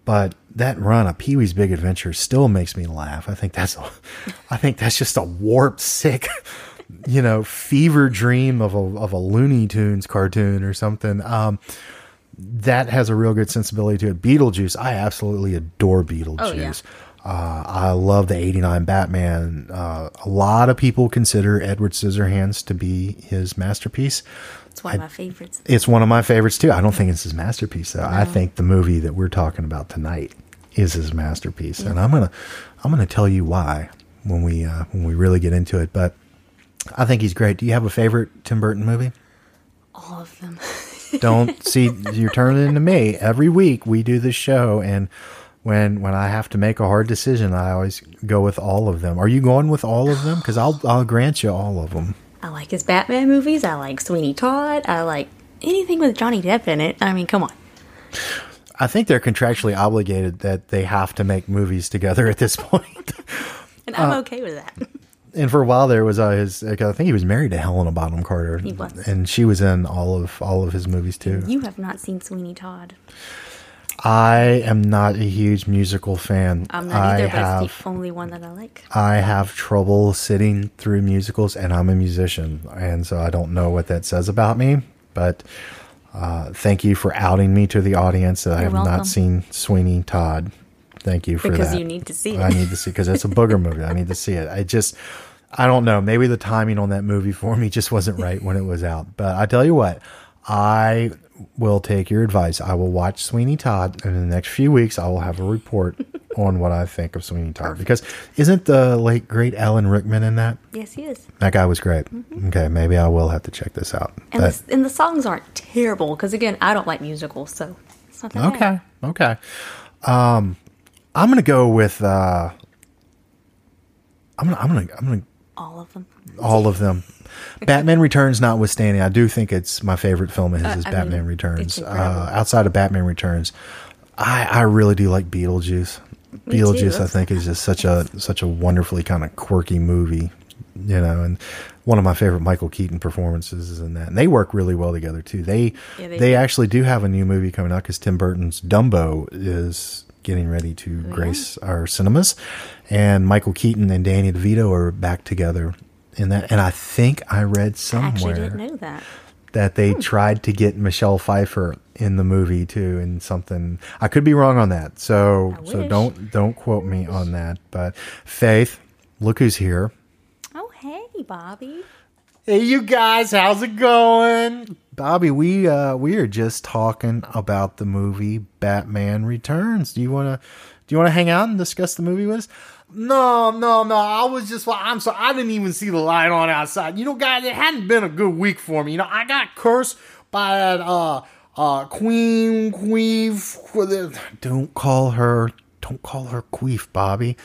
but that run of Pee Wee's Big Adventure still makes me laugh. I think that's, a, I think that's just a warped, sick, you know, fever dream of a of a Looney Tunes cartoon or something. Um, that has a real good sensibility to it. Beetlejuice, I absolutely adore Beetlejuice. Uh, I love the '89 Batman. Uh, a lot of people consider Edward Scissorhands to be his masterpiece It's one of my favorites. it's one of my favorites too. I don't think it's his masterpiece though. I think the movie that we're talking about tonight is his masterpiece, and I'm gonna I'm gonna tell you why when we uh, when we really get into it. But I think he's great. Do you have a favorite Tim Burton movie? All of them. Don't see you're turning into me every week. We do this show, and when when I have to make a hard decision, I always go with all of them. Are you going with all of them? Because I'll I'll grant you all of them. I like his Batman movies. I like Sweeney Todd. I like anything with Johnny Depp in it. I mean, come on. I think they're contractually obligated that they have to make movies together at this point. And Uh, I'm okay with that. And for a while there was uh, his like, I think he was married to Helena Bonham Carter. He was. and she was in all of all of his movies too. You have not seen Sweeney Todd. I am not a huge musical fan. I'm not I either, but have it's the only one that I like. I have trouble sitting through musicals, and I'm a musician, and so I don't know what that says about me. But uh, thank you for outing me to the audience that I You're have not seen Sweeney Todd. Thank you for Because that. you need to see I it. need to see because it's a booger movie. I need to see it. I just, I don't know. Maybe the timing on that movie for me just wasn't right when it was out. But I tell you what, I will take your advice. I will watch Sweeney Todd, and in the next few weeks, I will have a report on what I think of Sweeney Todd. Because isn't the late great Alan Rickman in that? Yes, he is. That guy was great. Okay, maybe I will have to check this out. And, That- the, and the songs aren't terrible because again, I don't like musicals, so it's not that Okay. bad. Okay. Um, I'm gonna go with. Uh, I'm gonna. I'm gonna. I'm gonna. All of them. All of them. Batman Returns, notwithstanding, I do think it's my favorite film of his. Uh, is I Batman mean, Returns. Uh, outside of Batman Returns, I I really do like Beetlejuice. Me. Beetlejuice, I think, is just such a such a wonderfully kind of quirky movie, you know, and one of my favorite Michael Keaton performances is in that. And they work really well together too. They Yeah, they, they actually do have a new movie coming out because Tim Burton's Dumbo is getting ready to Oh, grace our cinemas, and Michael Keaton and Danny DeVito are back together in that. And I think I read I actually somewhere didn't know that. that they hmm. tried to get Michelle Pfeiffer in the movie too in something I could be wrong on that. So so don't don't quote me on that. But Faith, look who's here. Oh, hey, Bobby. Hey you guys, how's it going? Bobby, we uh we are just talking about the movie Batman Returns. Do you wanna do you wanna hang out and discuss the movie with us? No, no, no. I was just, I'm sorry. I didn't even see the light on outside. You know, guys, it hadn't been a good week for me. You know, I got cursed by that, uh, uh, Queen, Queef. Don't call her don't call her queef, Bobby.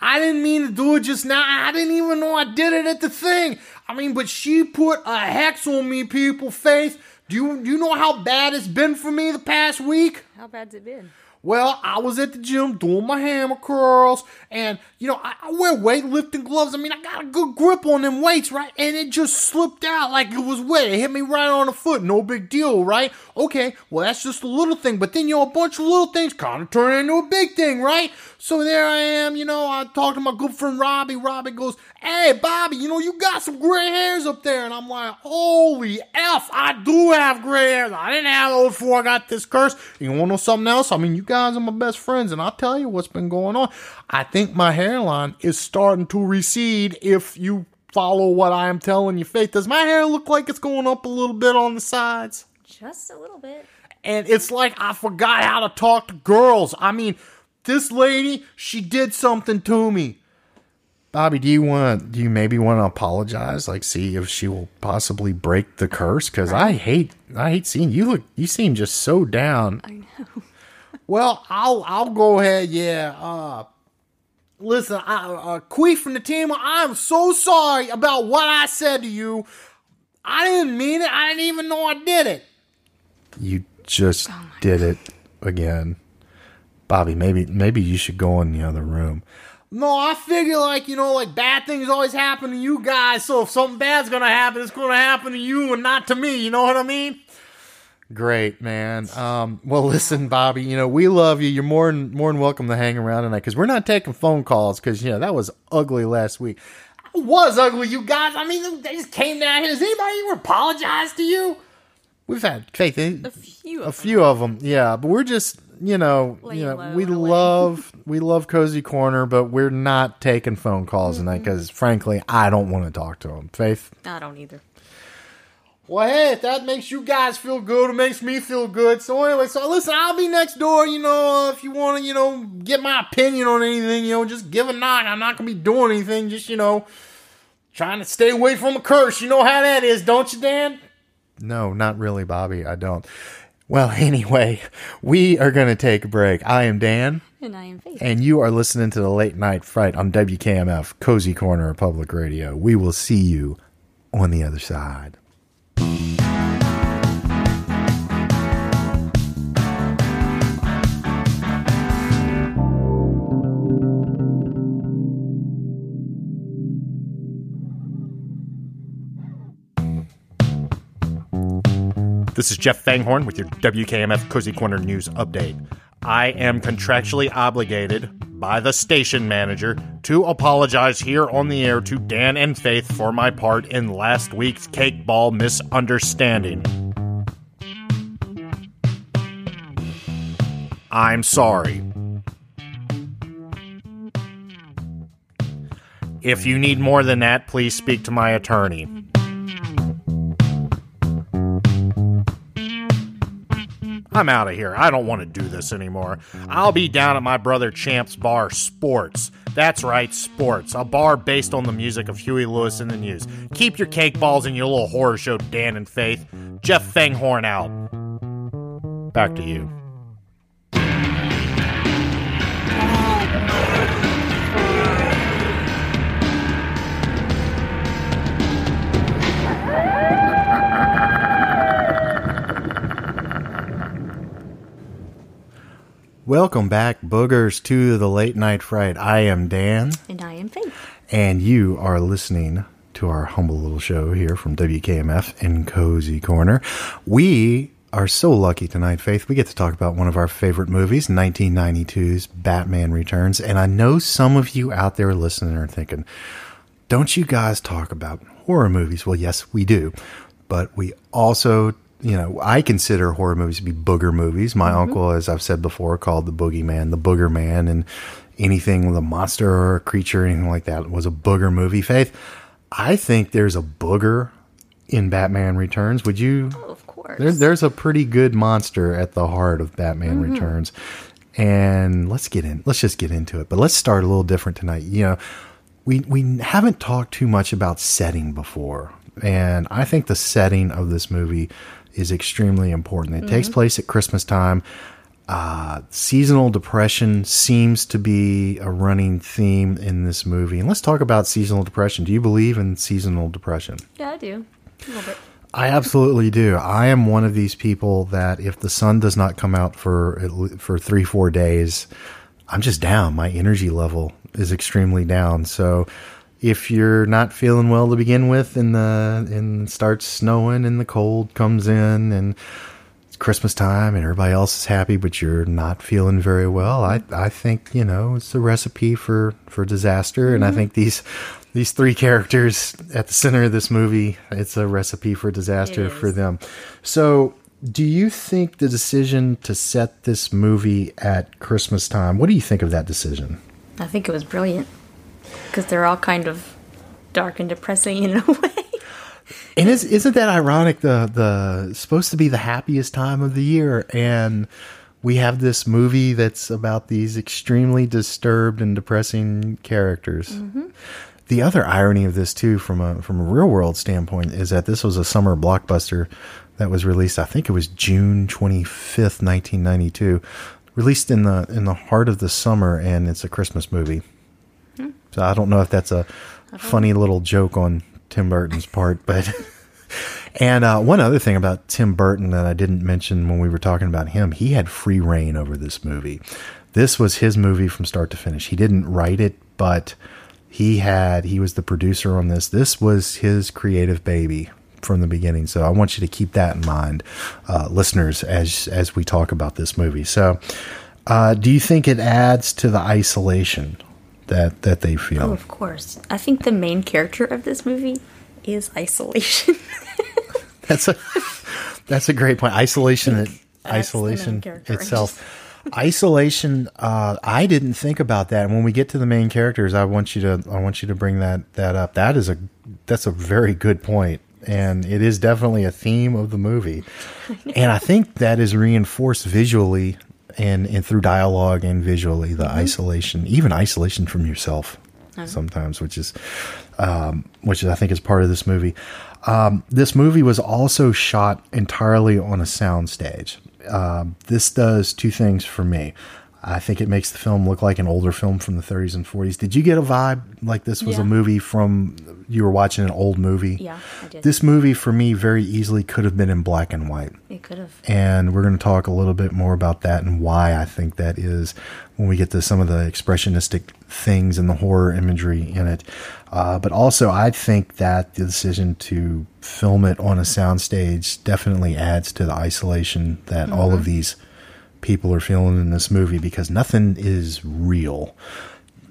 I didn't mean to do it just now. I didn't even know I did it at the thing. I mean, but she put a hex on me, people. Faith, do you, do you know how bad it's been for me the past week? How bad's it been? Well, I was at the gym doing my hammer curls, and you know, I, I wear weightlifting gloves. I mean, I got a good grip on them weights, right? And it just slipped out like it was wet. It hit me right on the foot. No big deal, right? Okay, well, that's just a little thing, but then, you know, a bunch of little things kind of turn into a big thing, right? So there I am, you know, I talked to my good friend Robbie. Robbie goes, Hey, Bobby, you know, you got some gray hairs up there. And I'm like, Holy F, I do have gray hairs. I didn't have those before I got this curse. You want to know something else? I mean, you guys are my best friends, and I'll tell you what's been going on. I think my hairline is starting to recede if you follow what I am telling you, Faith. Does my hair look like it's going up a little bit on the sides? Just a little bit. and it's like I forgot how to talk to girls. I mean, this lady, she did something to me. Bobby, do you want do you maybe want to apologize? Like, see if she will possibly break the curse? Because I hate I hate seeing you look. You seem just so down. I know. Well, I'll I'll go ahead. Yeah. Uh, listen, I, uh, Queef from the team. I'm so sorry about what I said to you. I didn't mean it. I didn't even know I did it. You just did it again, Bobby. Maybe maybe you should go in the other room. No, I figure like, you know, like bad things always happen to you guys, so if something bad's gonna happen, it's gonna happen to you and not to me, you know what I mean? Great man. Um, well, listen, Bobby. You know we love you. You're more than more than welcome to hang around tonight because we're not taking phone calls because you know that was ugly last week. It was ugly, you guys. I mean, they just came down here. Does anybody ever apologize to you? We've had faith. eh, A few. a few of them yeah but we're just you know, Laying you know we in love we love cozy corner but we're not taking phone calls tonight because frankly i don't want to talk to them faith I don't either. Well, hey, if that makes you guys feel good, it makes me feel good. So anyway, so listen, I'll be next door. You know, uh, if you want to, you know, get my opinion on anything, you know, just give a knock. I'm not gonna be doing anything. Just you know, trying to stay away from a curse. You know how that is, don't you, Dan? no not really bobby i don't well anyway we are going to take a break i am dan And I am Faith. and you are listening to the late night fright on wkmf cozy corner public radio we will see you on the other side Bye. This is Jeff Fanghorn with your WKMF Cozy Corner News Update. I am contractually obligated by the station manager to apologize here on the air to Dan and Faith for my part in last week's cake ball misunderstanding. I'm sorry. If you need more than that, please speak to my attorney. I'm out of here. I don't want to do this anymore. I'll be down at my brother Champ's bar, Sports. That's right, Sports, a bar based on the music of Huey Lewis and the News. Keep your cake balls and your little horror show, Dan and Faith. Jeff Fanghorn out. Back to you. Welcome back, boogers, to the late night fright. I am Dan, And I am Faith. and you are listening to our humble little show here from WKMF in Cozy Corner. We are so lucky tonight, Faith. We get to talk about one of our favorite movies, 1992's Batman Returns. And I know some of you out there listening are thinking, don't you guys talk about horror movies? Well, yes, we do. But we also, you know, I consider horror movies to be booger movies. My mm-hmm. uncle, as I've said before, called the boogeyman the booger man, and anything with a monster or a creature, anything like that, was a booger movie. Faith, I think there's a booger in Batman Returns. Would you? Oh, of course. There, there's a pretty good monster at the heart of Batman mm-hmm. Returns. And let's get in. Let's just get into it. But let's start a little different tonight. You know, we we haven't talked too much about setting before, and I think the setting of this movie is extremely important. It takes place at Christmas time. Uh, seasonal depression seems to be a running theme in this movie. And let's talk about seasonal depression. Do you believe in seasonal depression? yeah, I do. A little bit. I absolutely do. I am one of these people that if the sun does not come out for for three four days, I'm just down. My energy level is extremely down. So if you're not feeling well to begin with, and the and starts snowing and the cold comes in and it's Christmas time and everybody else is happy, but you're not feeling very well. I I think you know it's a recipe for for disaster, and I mm-hmm. think these these three characters at the center of this movie, it's a recipe for disaster for them. So. Do you think the decision to set this movie at Christmas time? What do you think of that decision? I think it was brilliant. Because they're all kind of dark and depressing in a way. And is, isn't that ironic? The the supposed to be the happiest time of the year, and we have this movie that's about these extremely disturbed and depressing characters. Mm-hmm. The other irony of this, too, from a from a real world standpoint, is that this was a summer blockbuster that was released. I think it was June twenty fifth, nineteen ninety two, released in the in the heart of the summer, and it's a Christmas movie. So I don't know if that's a funny little joke on Tim Burton's part, but and uh, one other thing about Tim Burton that I didn't mention when we were talking about him, he had free rein over this movie. This was his movie from start to finish. He didn't write it, but he had he was the producer on this. This was his creative baby from the beginning. So I want you to keep that in mind, uh, listeners, as as we talk about this movie. So, uh, do you think it adds to the isolation that that they feel? Oh, of course. I think the main character of this movie is isolation. That's a that's a great point. Isolation, That's the main isolation itself. Isolation. Uh, I didn't think about that. And when we get to the main characters, I want you to I want you to bring that that up. That is a that's a very good point, and it is definitely a theme of the movie. and I think that is reinforced visually and and through dialogue and visually the isolation, even isolation from yourself sometimes, which is um, which I think is part of this movie. Um, this movie was also shot entirely on a soundstage. Um, this does two things for me. I think it makes the film look like an older film from the 30s and 40s. Did you get a vibe like this was Yeah. a movie from you were watching an old movie? Yeah, I did. This movie for me very easily could have been in black and white it could have. and we're going to talk a little bit more about that and why I think that is when we get to some of the expressionistic things and the horror imagery in it. Uh, but also, I think that the decision to film it on a soundstage definitely adds to the isolation that all of these people are feeling in this movie because nothing is real.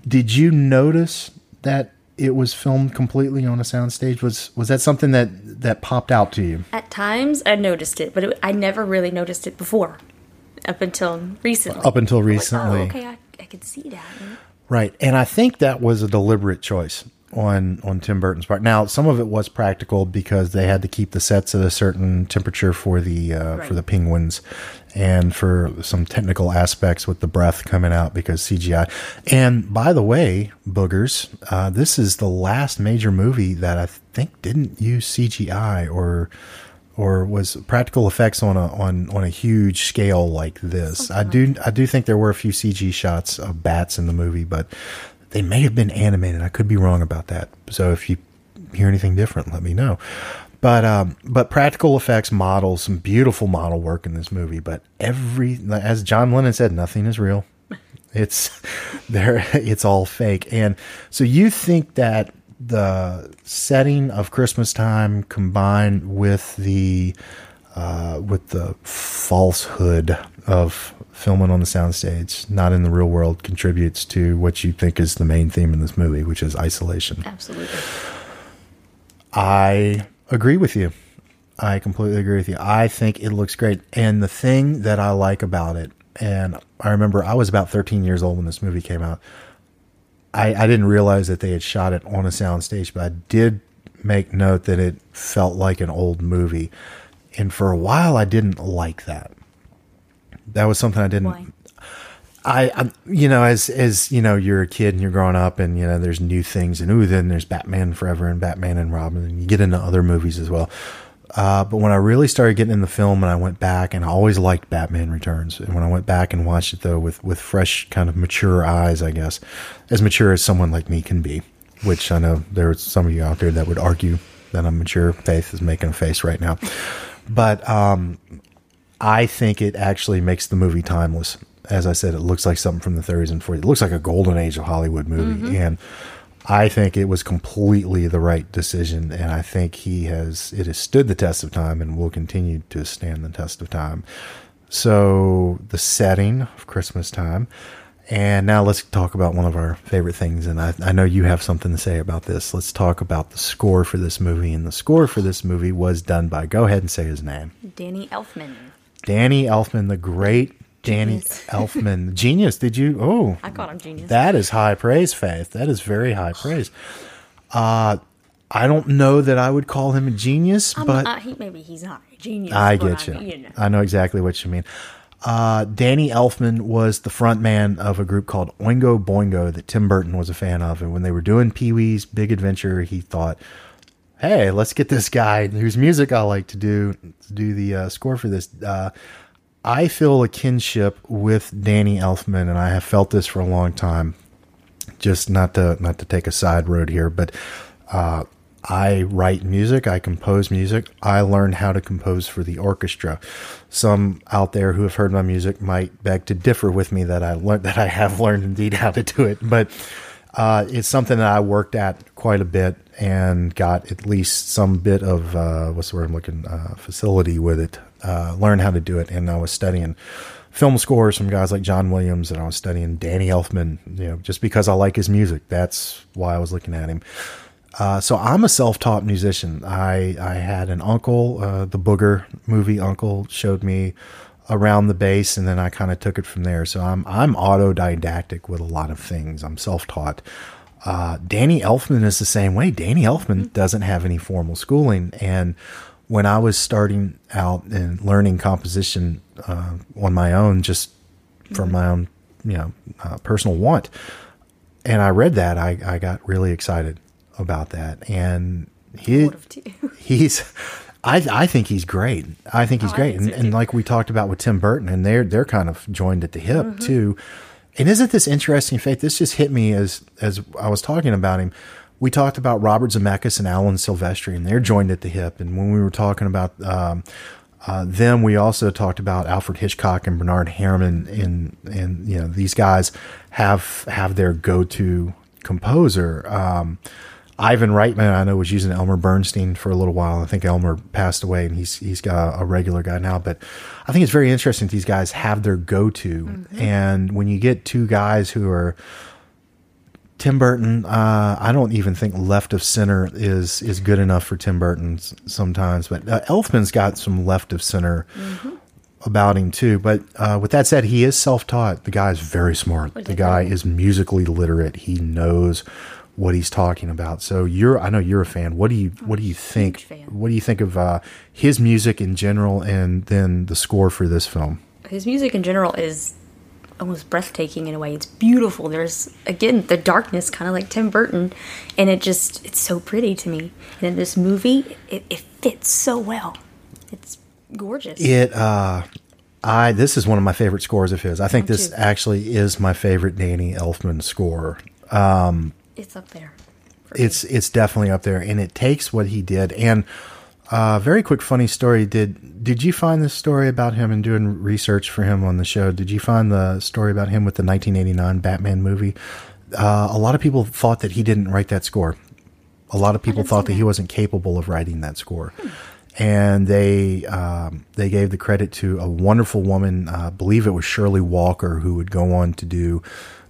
Did you notice that it was filmed completely on a soundstage? Was was that something that that popped out to you? At times, I noticed it, but it, I never really noticed it before, up until recently. Up until Like, recently. oh, okay, I, I could see that. Right. And I think that was a deliberate choice on on Tim Burton's part. Now, some of it was practical because they had to keep the sets at a certain temperature for the uh, for the penguins, and for some technical aspects with the breath coming out because CGI. And by the way, boogers, uh, this is the last major movie that I think didn't use CGI or or was practical effects on a on on a huge scale like this. I do I do think there were a few CG shots of bats in the movie, but they may have been animated. I could be wrong about that. So if you hear anything different, let me know. But um, but practical effects models, some beautiful model work in this movie. But every, as John Lennon said, nothing is real. It's there. It's all fake. And so you think that the setting of Christmas time combined with the uh, with the falsehood of filming on the soundstage, not in the real world, contributes to what you think is the main theme in this movie, which is isolation. Absolutely. I agree with you. I completely agree with you. I think it looks great. And the thing that I like about it, and I remember I was about 13 years old when this movie came out. I, I didn't realize that they had shot it on a soundstage, but I did make note that it felt like an old movie. And for a while, I didn't like that. That was something I didn't. Why? I, I, you know, as as you know, you're a kid and you're growing up, and you know, there's new things, and ooh, then there's Batman Forever and Batman and Robin, and you get into other movies as well. Uh, but when I really started getting in the film, and I went back, and I always liked Batman Returns, and when I went back and watched it though, with with fresh, kind of mature eyes, I guess, as mature as someone like me can be, which I know there are some of you out there that would argue that I'm mature. Faith is making a face right now, but um, I think it actually makes the movie timeless. As I said, it looks like something from the 30s and 40s. It looks like a golden age of Hollywood movie. Mm-hmm. And I think it was completely the right decision. And I think he has, it has stood the test of time and will continue to stand the test of time. So the setting of Christmas time. And now let's talk about one of our favorite things. And I, I know you have something to say about this. Let's talk about the score for this movie. And the score for this movie was done by, go ahead and say his name. Danny Elfman. Danny Elfman, the great Danny Genius. Elfman. Genius. Did you? Oh, I called him genius. that is high praise, Faith. That is very high praise. Uh, I don't know that I would call him a genius, but uh, he, maybe he's not a genius. I get you. mean, you know. I know exactly what you mean. Uh, Danny Elfman was the front man of a group called Oingo Boingo that Tim Burton was a fan of. And when they were doing Pee Wee's Big Adventure, he thought, hey, let's get this guy whose music I like to do, to do the uh, score for this. Uh, I feel a kinship with Danny Elfman, and I have felt this for a long time just not to not to take a side road here, but uh, I write music, I compose music. I learned how to compose for the orchestra. Some out there who have heard my music might beg to differ with me that I learned that I have learned indeed how to do it, but uh, it's something that I worked at quite a bit and got at least some bit of uh, what's the word I'm looking uh, facility with it. Uh, learned how to do it, and I was studying film scores from guys like John Williams, and I was studying Danny Elfman. You know, just because I like his music, that's why I was looking at him. Uh, so I'm a self-taught musician. I I had an uncle, uh, the Booger movie uncle, showed me around the bass, and then I kind of took it from there. So I'm I'm autodidactic with a lot of things. I'm self-taught. Uh, Danny Elfman is the same way. Danny Elfman doesn't have any formal schooling, and when I was starting out and learning composition uh, on my own, just from my own, you know, uh, personal want, and I read that, I, I got really excited about that. And he, Would have too. he's, I, I think he's great. I think he's Oh, great. think And, so, and like we talked about with Tim Burton, and they're they're kind of joined at the hip Mm-hmm. too. And isn't this interesting, Faith? This just hit me as as I was talking about him. We talked about Robert Zemeckis and Alan Silvestri, and they're joined at the hip. And when we were talking about um, uh, them, we also talked about Alfred Hitchcock and Bernard Herrmann. And and you know these guys have have their go to composer. Um, Ivan Reitman, I know, was using Elmer Bernstein for a little while. I think Elmer passed away, and he's he's got a regular guy now. But I think it's very interesting these guys have their go to, and when you get two guys who are Tim Burton, uh, I don't even think left of center is is good enough for Tim Burton sometimes. But uh, Elfman's got some left of center about him too. But uh, with that said, he is self-taught. The guy is very smart. The guy is musically literate. He knows what he's talking about. So you're, I know you're a fan. What do you, what do you think? What do you think of uh, his music in general, and then the score for this film? His music in general is almost breathtaking in a way. It's beautiful. There's again the darkness, kind of like Tim Burton, and it just it's so pretty to me. And in this movie, it, it fits so well. It's gorgeous. It, uh, I, this is one of my favorite scores of his. I think Mine this too. actually is my favorite Danny Elfman score. It's up there. for me. it's it's definitely up there and it takes what he did. And uh very quick funny story did did you find the story about him and doing research for him on the show? Did you find the story about him with the 1989 batman movie? Uh, a lot of people thought that he didn't write that score. A lot of people thought see that he wasn't capable of writing that score. And they um, they gave the credit to a wonderful woman uh, I believe it was shirley walker who would go on to do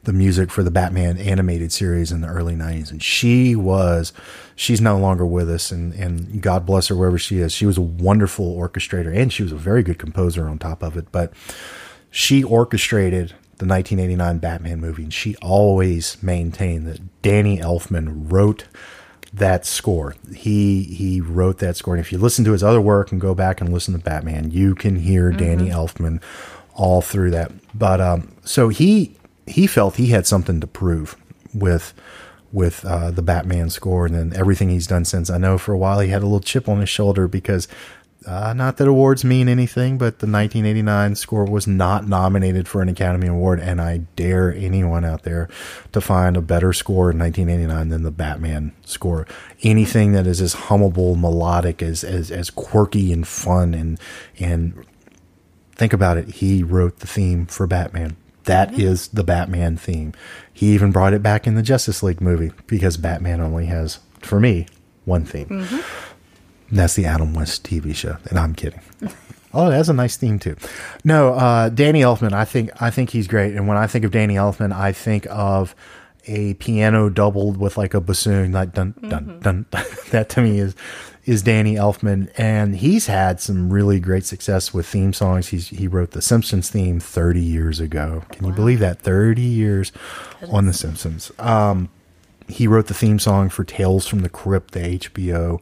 the music for the Batman animated series in the early 90s. And she was, she's no longer with us, and, and God bless her wherever she is. She was a wonderful orchestrator, and she was a very good composer on top of it. But she orchestrated the 1989 Batman movie, and she always maintained that Danny Elfman wrote that score. He he wrote that score, and if you listen to his other work and go back and listen to Batman, you can hear Danny Elfman all through that. But um, so he he felt he had something to prove with with uh, the Batman score, and then everything he's done since. I know for a while he had a little chip on his shoulder because. Uh, not that awards mean anything, but the 1989 score was not nominated for an Academy Award, and I dare anyone out there to find a better score in 1989 than the Batman score. Anything that is as hummable, melodic, as as as quirky and fun, and and think about it. He wrote the theme for Batman. That is the Batman theme. He even brought it back in the Justice League movie because Batman only has, for me, one theme. And that's the Adam West TV show. And I'm kidding. Oh, that's a nice theme too. No, uh, Danny Elfman. I think I think he's great. And when I think of Danny Elfman, I think of a piano doubled with like a bassoon, like dun dun dun. that to me is is Danny Elfman, and he's had some really great success with theme songs. He's he wrote the Simpsons theme 30 years ago. Can you believe that? 30 years on the Simpsons. Um, he wrote the theme song for Tales from the Crypt, the HBO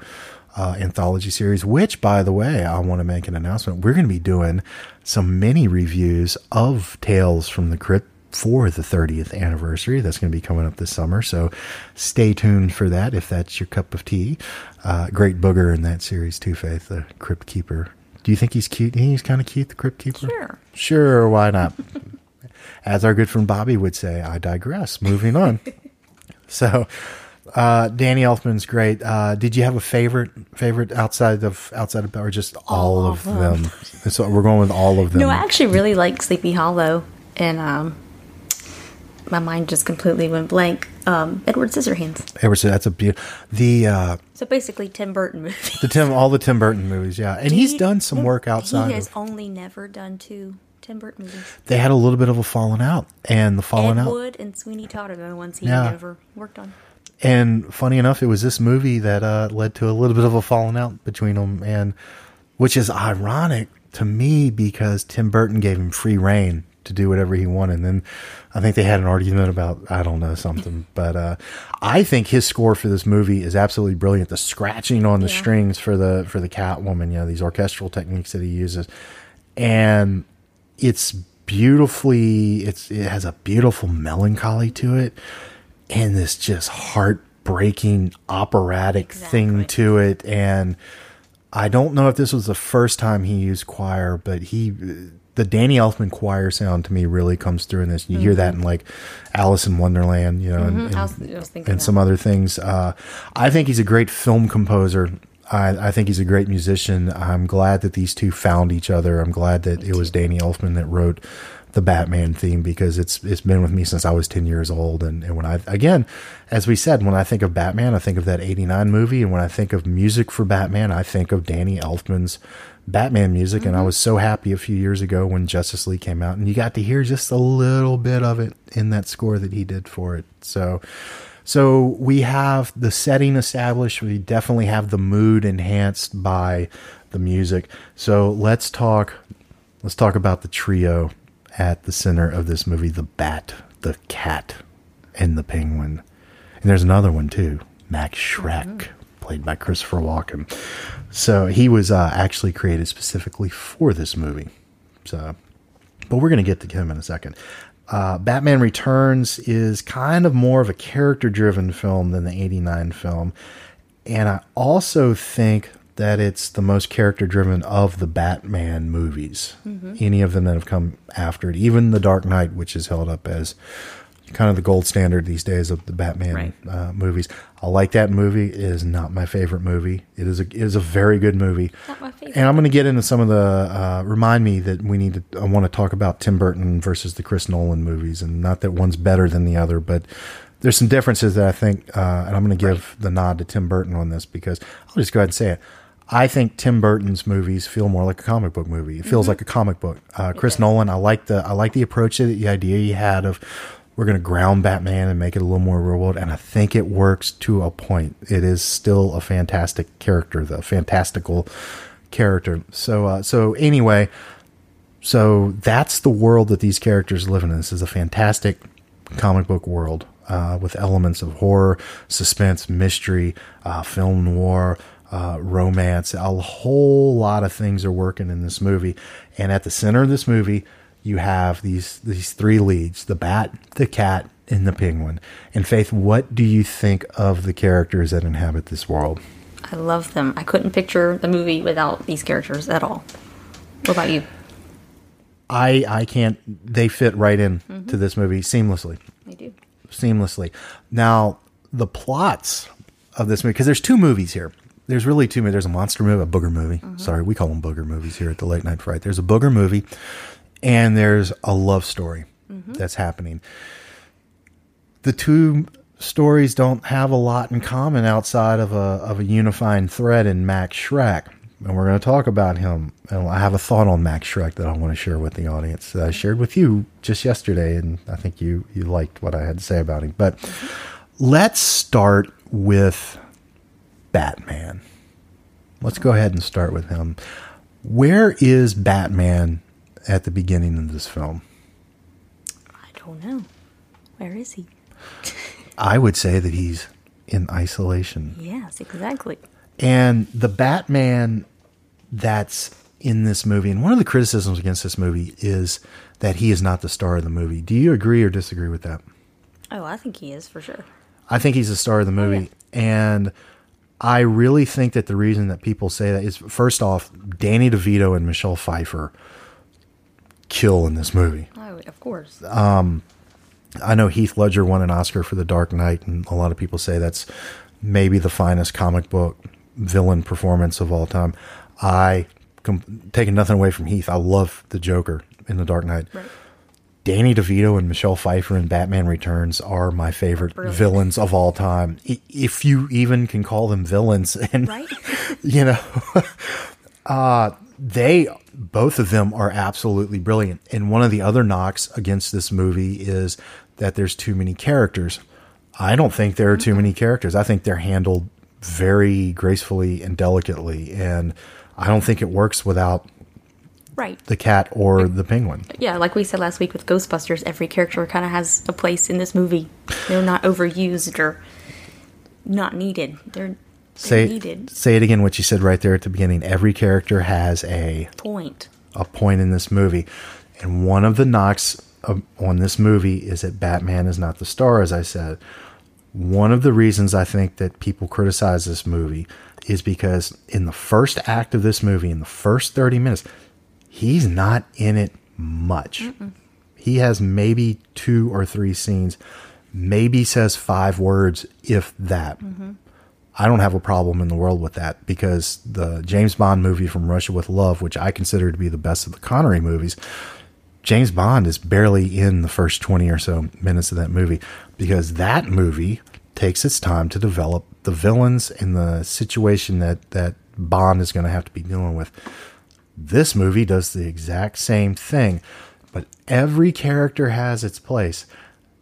uh, anthology series, which, by the way, I want to make an announcement. We're going to be doing some mini reviews of Tales from the Crypt for the 30th anniversary. That's going to be coming up this summer. So stay tuned for that if that's your cup of tea. Uh, great booger in that series, too, Faith, the Crypt Keeper. Do you think he's cute? He's kind of cute, the Crypt Keeper? Sure. Sure, why not? As our good friend Bobby would say, I digress. Moving on. so, uh, Danny Elfman's great. Uh, did you have a favorite favorite outside of outside of or just all, All of of them? So we're going with all of them. No, I actually really like Sleepy Hollow, and um, my mind just completely went blank. Um, Edward Scissorhands. Edward, that's a beautiful the uh, So basically, Tim Burton movies. the Tim all the Tim Burton movies, yeah, and he's done some work outside. He has Of, only never done two Tim Burton movies. they had a little bit of a falling out, and the falling Ed out. Wood and Sweeney Todd are the ones he Yeah. never worked on. And funny enough, it was this movie that uh, led to a little bit of a falling out between them, and which is ironic to me because Tim Burton gave him free rein to do whatever he wanted. And then I think they had an argument about I don't know something, but uh, I think his score for this movie is absolutely brilliant. The scratching on the Yeah. strings for the for the Catwoman, you know, these orchestral techniques that he uses, and it's beautifully it's it has a beautiful melancholy to it and this just heartbreaking operatic thing to it and i don't know if this was the first time he used choir but he the danny elfman choir sound to me really comes through in this you hear that in like alice in wonderland you know and, Mm-hmm. I was- and- I was and some other things uh, i think he's a great film composer I, I think he's a great musician. I'm glad that these two found each other. I'm glad that it was Danny Elfman that wrote the Batman theme because it's it's been with me since I was 10 years old. And, and when I again, as we said, when I think of Batman, I think of that 89 movie, and when I think of music for Batman, I think of Danny Elfman's Batman music. And I mm-hmm. was so happy a few years ago when Justice League came out, and you got to hear just a little bit of it in that score that he did for it. So. So we have the setting established. We definitely have the mood enhanced by the music. So let's talk let's talk about the trio at the center of this movie the bat, the cat, and the penguin. And there's another one too, Max Shreck, mm-hmm. played by Christopher Walken. So he was uh, actually created specifically for this movie. So, but we're going to get to him in a second. Uh, Batman Returns is kind of more of a character driven film than the 89 film. And I also think that it's the most character driven of the Batman movies. Any of them that have come after it, even The Dark Knight, which is held up as kind of the gold standard these days of the Batman Right. uh, movies. I like that movie. It is not my favorite movie. It is a it is a very good movie. Not my favorite. And I'm going to get into some of the uh, remind me that we need to. I want to talk about Tim Burton versus the Chris Nolan movies, and not that one's better than the other, but there's some differences that I think, uh, and I'm going to give the nod to Tim Burton on this because I'll just go ahead and say it. I think Tim Burton's movies feel more like a comic book movie. It feels like a comic book. Uh, Chris does. Nolan, I like the I like the approach, the idea he had of we're going to ground Batman and make it a little more real world, and I think it works to a point. It is still a fantastic character, the fantastical character. So, uh, so anyway, so that's the world that these characters live in. This is a fantastic comic book world uh, with elements of horror, suspense, mystery, uh, film noir, uh, romance. A whole lot of things are working in this movie. And at the center of this movie, you have these these three leads: the bat, the cat, and the penguin. And Faith, what do you think of the characters that inhabit this world? I love them. I couldn't picture the movie without these characters at all. What about you? I I can't. They fit right in mm-hmm. to this movie seamlessly. I do. seamlessly. Now, the plots of this movie, because there's two movies here. There's really two movies. There's a monster movie, a booger movie. Mm-hmm. Sorry, we call them booger movies here at the Late Night Fright. There's a booger movie, and there's a love story mm-hmm. that's happening. The two stories don't have a lot in common outside of a of a unifying thread in Max Shreck. And we're going to talk about him. And I have a thought on Max Shreck that I want to share with the audience that I shared with you just yesterday, and I think you you liked what I had to say about him. But mm-hmm. let's start with Batman. Let's go ahead and start with him. Where is Batman at the beginning of this film? I don't know. Where is he? I would say that he's in isolation. Yes, exactly. And the Batman that's in this movie, and one of the criticisms against this movie is that he is not the star of the movie. Do you agree or disagree with that? Oh, I think he is for sure. I think he's the star of the movie. Oh, and I really think that the reason that people say that is first off, Danny DeVito and Michelle Pfeiffer kill in this movie. Oh, of course. I know Heath Ledger won an Oscar for The Dark Knight, and a lot of people say that's maybe the finest comic book villain performance of all time. I, com- taking nothing away from Heath, I love the Joker in The Dark Knight. right. Danny DeVito and Michelle Pfeiffer in Batman Returns are my favorite Brilliant. villains of all time. If you even can call them villains, and Right? you know, uh, they both of them are absolutely brilliant. And one of the other knocks against this movie is that there's too many characters. I don't think there are too many characters. I think they're handled very gracefully and delicately, and I don't think it works without Right. the cat or the penguin. Yeah, like we said last week with Ghostbusters, every character kind of has a place in this movie. They're not overused or not needed. They're, they're Say needed. say it again. What you said right there at the beginning. Every character has a Point. a point in this movie, and one of the knocks of, on this movie is that Batman is not the star. As I said, one of the reasons I think that people criticize this movie is because in the first act of this movie, in the first thirty minutes, he's not in it much. He has maybe two or three scenes, maybe says five words, if that. Mm-hmm. I don't have a problem in the world with that because the James Bond movie from Russia with Love, which I consider to be the best of the Connery movies, James Bond is barely in the first 20 or so minutes of that movie because that movie takes its time to develop the villains and the situation that, that Bond is going to have to be dealing with. This movie does the exact same thing, but every character has its place.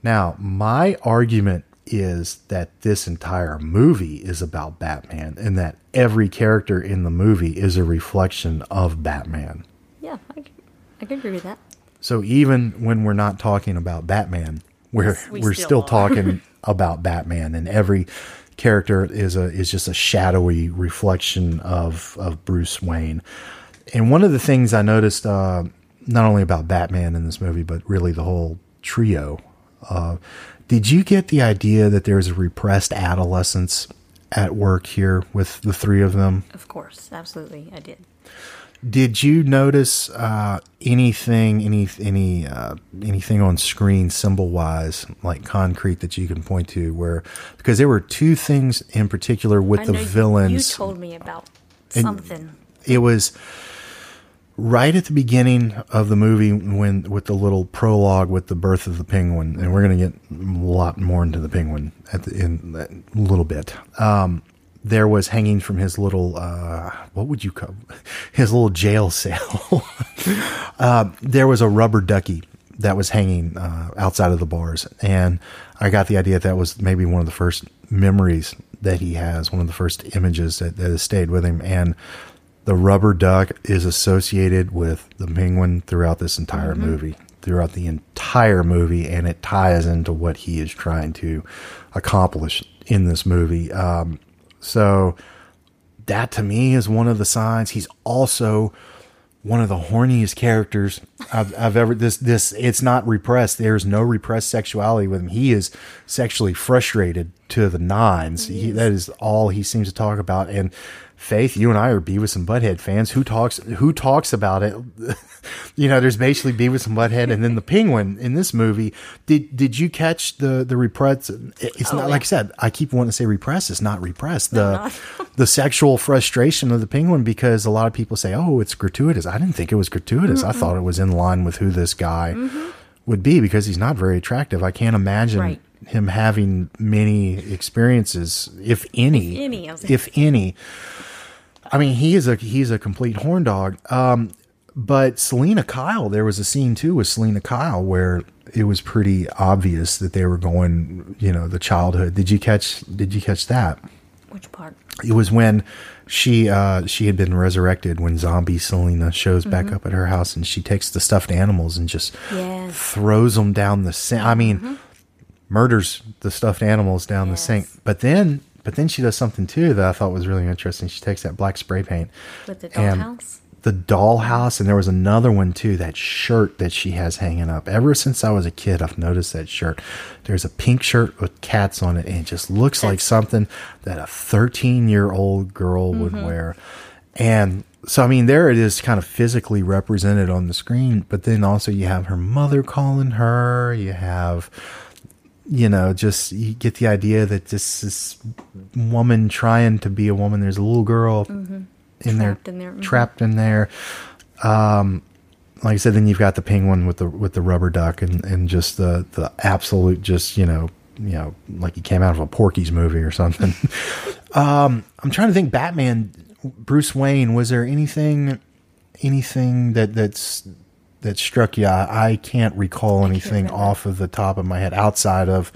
Now, my argument is that this entire movie is about Batman and that every character in the movie is a reflection of Batman. Yeah. I, I can agree with that. So even when we're not talking about Batman, we're We we're still still talking about Batman, and every character is a is just a shadowy reflection of of Bruce Wayne. And one of the things I noticed, uh, not only about Batman in this movie, but really the whole trio, uh, did you get the idea that there's a repressed adolescence at work here with the three of them? Of course, absolutely, I did. Did you notice uh, anything, any any uh, anything on screen symbol wise, like concrete that you can point to? Where because there were two things in particular with I the villains. You told me about something. it was right at the beginning of the movie when with the little prologue with the birth of the penguin, and we're going to get a lot more into the penguin at the, in a little bit. Um, there was hanging from his little uh, what would you call his little jail cell. uh, there was a rubber ducky that was hanging uh, outside of the bars, and I got the idea that, that was maybe one of the first memories that he has, one of the first images that, that has stayed with him, and the rubber duck is associated with the penguin throughout this entire movie throughout the entire movie and it ties into what he is trying to accomplish in this movie. Um, so that to me is one of the signs. He's also one of the horniest characters I've, I've ever this this it's not repressed. There's no repressed sexuality with him. He is sexually frustrated to the nines. He, that is all he seems to talk about. And faith you and i are beavis and butthead fans who talks who talks about it you know there's basically beavis and butthead and then the penguin in this movie did did you catch the the repressed it's oh, not yeah. like i said i keep wanting to say repressed it's not repressed the not. the sexual frustration of the penguin because a lot of people say, "Oh, it's gratuitous." I didn't think it was gratuitous. I thought it was in line with who this guy mm-hmm. would be because he's not very attractive. I can't imagine Right. him having many experiences, if any, If any, if any. I mean, he is a he's a complete horn dog. Um, but Selina Kyle, there was a scene too with Selina Kyle where it was pretty obvious that they were going, you know, the childhood. Did you catch? Did you catch that? Which part? it was when she uh she had been resurrected when zombie selina shows back up at her house and she takes the stuffed animals and just Yes. throws them down the sink i mean murders the stuffed animals down Yes. the sink but then but then she does something too that i thought was really interesting. She takes that black spray paint With the dollhouse? the dollhouse and there was another one too that shirt that she has hanging up. Ever since i was a kid i've noticed that shirt. There's a pink shirt with cats on it and it just looks like something that a 13 year old girl would mm-hmm. wear. And so i mean there it is kind of physically represented on the screen but then also you have her mother calling her you have you know, just you get the idea that this this woman trying to be a woman. There's a little girl in there, Trapped in there, mhm. trapped in there. Um, like I said, then you've got the penguin with the with the rubber duck, and and just the the absolute, just you know, you know, like he came out of a Porky's movie or something. um, I'm trying to think. Batman, Bruce Wayne. Was there anything, anything that that's that struck you? I, I can't recall anything remember. off of the top of my head outside of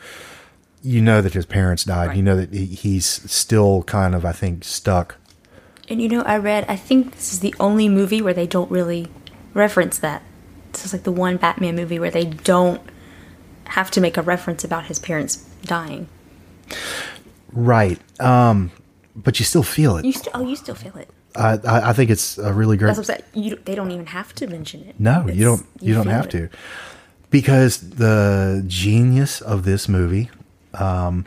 you know that his parents died. Right. You know that he's still kind of, I think, stuck. And you know, I read, I think this is the only movie where they don't really reference that. This is like the one Batman movie where they don't have to make a reference about his parents dying. Right. Um, but you still feel it. You still, oh, you still feel it. I, I, think it's a really great. That's what I'm saying. You, they don't even have to mention it. No, It's- you don't. You, don't have it. to, because the genius of this movie um,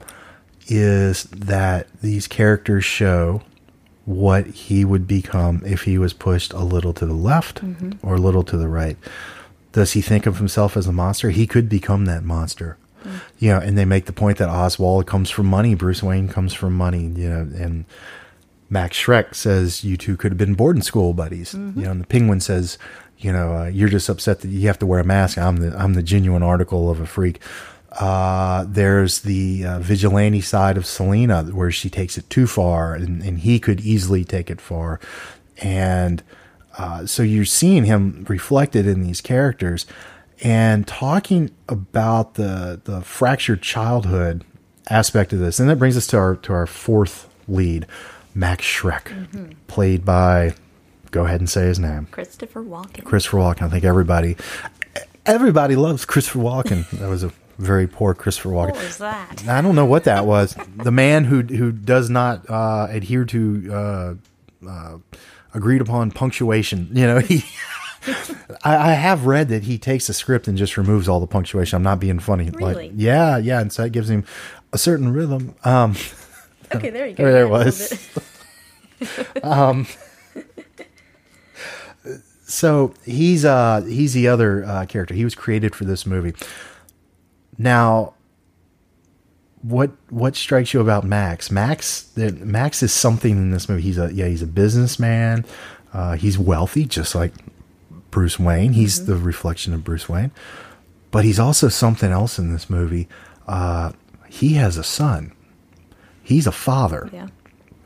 is that these characters show what he would become if he was pushed a little to the left Mm-hmm. or a little to the right. Does he think of himself as a monster? He could become that monster. Mm. You know, and they make the point that Oswald comes from money, Bruce Wayne comes from money, you know, and Max Shreck says you two could have been boarding school buddies. Mm-hmm. You know, and the Penguin says, you know, uh, you're just upset that you have to wear a mask. I'm the I'm the genuine article of a freak. Uh, there's the uh, vigilante side of Selina where she takes it too far, and, and he could easily take it far. And uh, so you're seeing him reflected in these characters, and talking about the the fractured childhood aspect of this, and that brings us to our to our fourth lead, Max Shreck, played by Go ahead and say his name. Christopher Walken. Christopher Walken. I think everybody everybody loves Christopher Walken. That was a very poor Christopher Walken. what was that? I don't know what that was. the man who who does not uh, adhere to uh, uh, agreed upon punctuation. You know, he. I, I have read that he takes a script and just removes all the punctuation. I'm not being funny. Really? Like, yeah, yeah, and so it gives him a certain rhythm. Um, Okay, there you go. there, it Yeah, a little was. bit. so he's uh he's the other uh, character. He was created for this movie. Now, what what strikes you about Max? Max Max is something in this movie. He's a yeah he's a businessman. Uh, he's wealthy, just like Bruce Wayne. He's the reflection of Bruce Wayne, but he's also something else in this movie. Uh, he has a son. He's a father Yeah.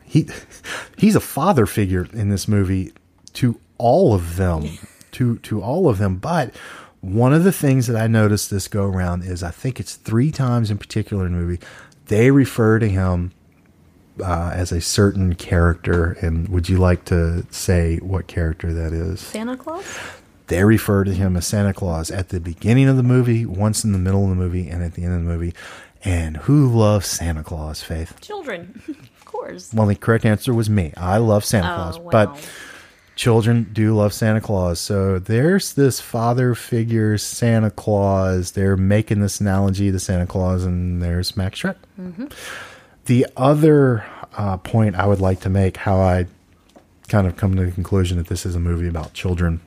he he's a father figure in this movie to all of them to to all of them but one of the things that i noticed this go around is i think it's three times in particular in the movie they refer to him uh, as a certain character and would you like to say what character that is Santa Claus? they refer to him as Santa Claus at the beginning of the movie, once in the middle of the movie, and at the end of the movie. And who loves Santa Claus, Faith? Children. of course. Well, the correct answer was me. I love Santa Oh, Claus, well. but children do love Santa Claus. So there's this father figure, Santa Claus. They're making this analogy to Santa Claus, and there's Max Shreck. The other uh, point I would like to make, how I kind of come to the conclusion that this is a movie about children,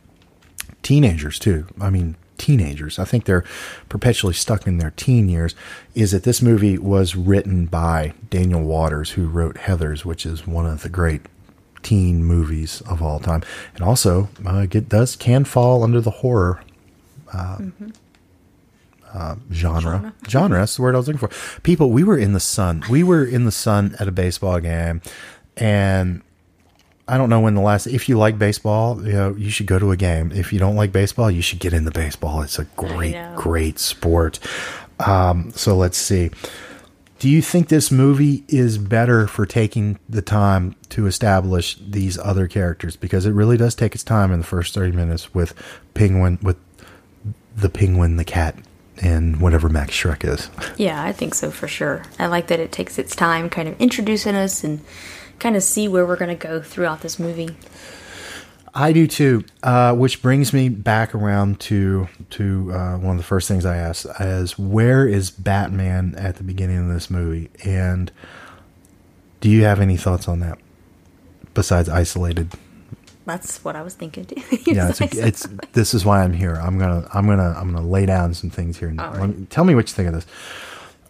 teenagers too. I mean, teenagers. I think they're perpetually stuck in their teen years. Is that this movie was written by Daniel Waters, who wrote Heathers, which is one of the great teen movies of all time, and also uh, it does can fall under the horror. Uh, uh, genre. genre, that's the word I was looking for. People, we were in the sun. We were in the sun at a baseball game, and I don't know when the last. If you like baseball, you know you should go to a game. If you don't like baseball, you should get into baseball. It's a great, great sport. Um, so let's see. Do you think this movie is better for taking the time to establish these other characters? Because it really does take its time in the first thirty minutes with Penguin, with the Penguin, the cat, and whatever Max Shreck is. Yeah, I think so for sure. I like that it takes its time kind of introducing us and kind of see where we're going to go throughout this movie. I do too. Uh, which brings me back around to to uh, one of the first things I asked is where is Batman at the beginning of this movie, and do you have any thoughts on that besides isolated? That's what I was thinking. Yeah, it's, a, it's this is why I'm here. I'm gonna I'm gonna I'm gonna lay down some things here. And let me- tell me what you think of this.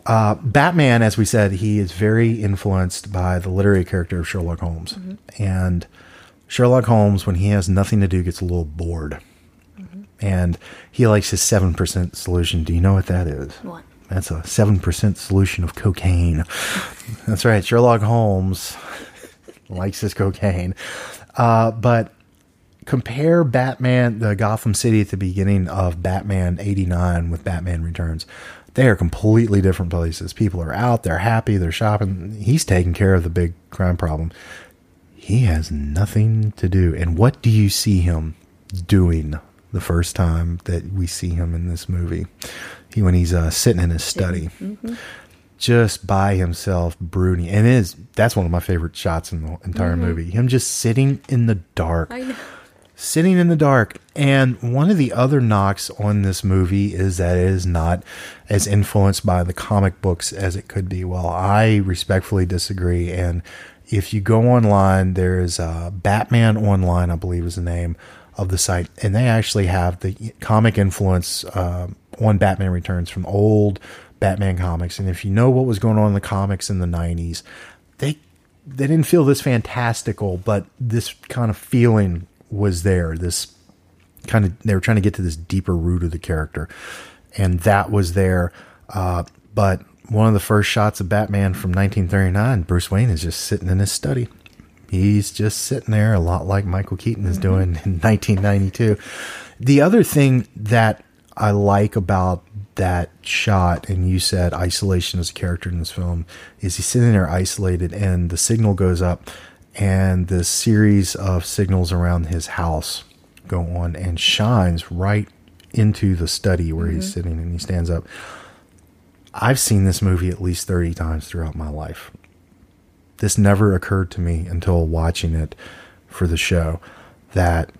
Uh, Batman, as we said, he is very influenced by the literary character of Sherlock Holmes, and Sherlock Holmes, when he has nothing to do, gets a little bored, and he likes his seven percent solution. Do you know what that is? What? That's a seven percent solution of cocaine. That's right. Sherlock Holmes likes his cocaine, uh, but compare Batman, the Gotham City at the beginning of Batman 89 with Batman Returns. They are completely different places. People are out, they're happy, they're shopping. He's taking care of the big crime problem. He has nothing to do. And what do you see him doing the first time that we see him in this movie? He when he's uh, sitting in his study, just by himself, brooding. And is that's one of my favorite shots in the entire movie. Him just sitting in the dark I know. Sitting in the dark. And one of the other knocks on this movie is that it is not as influenced by the comic books as it could be. Well, I respectfully disagree. And if you go online, there's uh, Batman Online, I believe is the name of the site, and they actually have the comic influence uh, on Batman Returns from old Batman comics. And if you know what was going on in the comics in the '90s, they they didn't feel this fantastical, but this kind of feeling was there. This kind of they were trying to get to this deeper root of the character, and that was there. Uh, but one of the first shots of Batman from 1939, Bruce Wayne is just sitting in his study. He's just sitting there, a lot like Michael Keaton is doing in 1992. The other thing that I like about that shot, and you said isolation as a character in this film, is he's sitting there isolated, and the signal goes up, and the series of signals around his house go on and shines right into the study where he's mm-hmm. sitting and he stands up. I've seen this movie at least 30 times throughout my life. This never occurred to me until watching it for the show that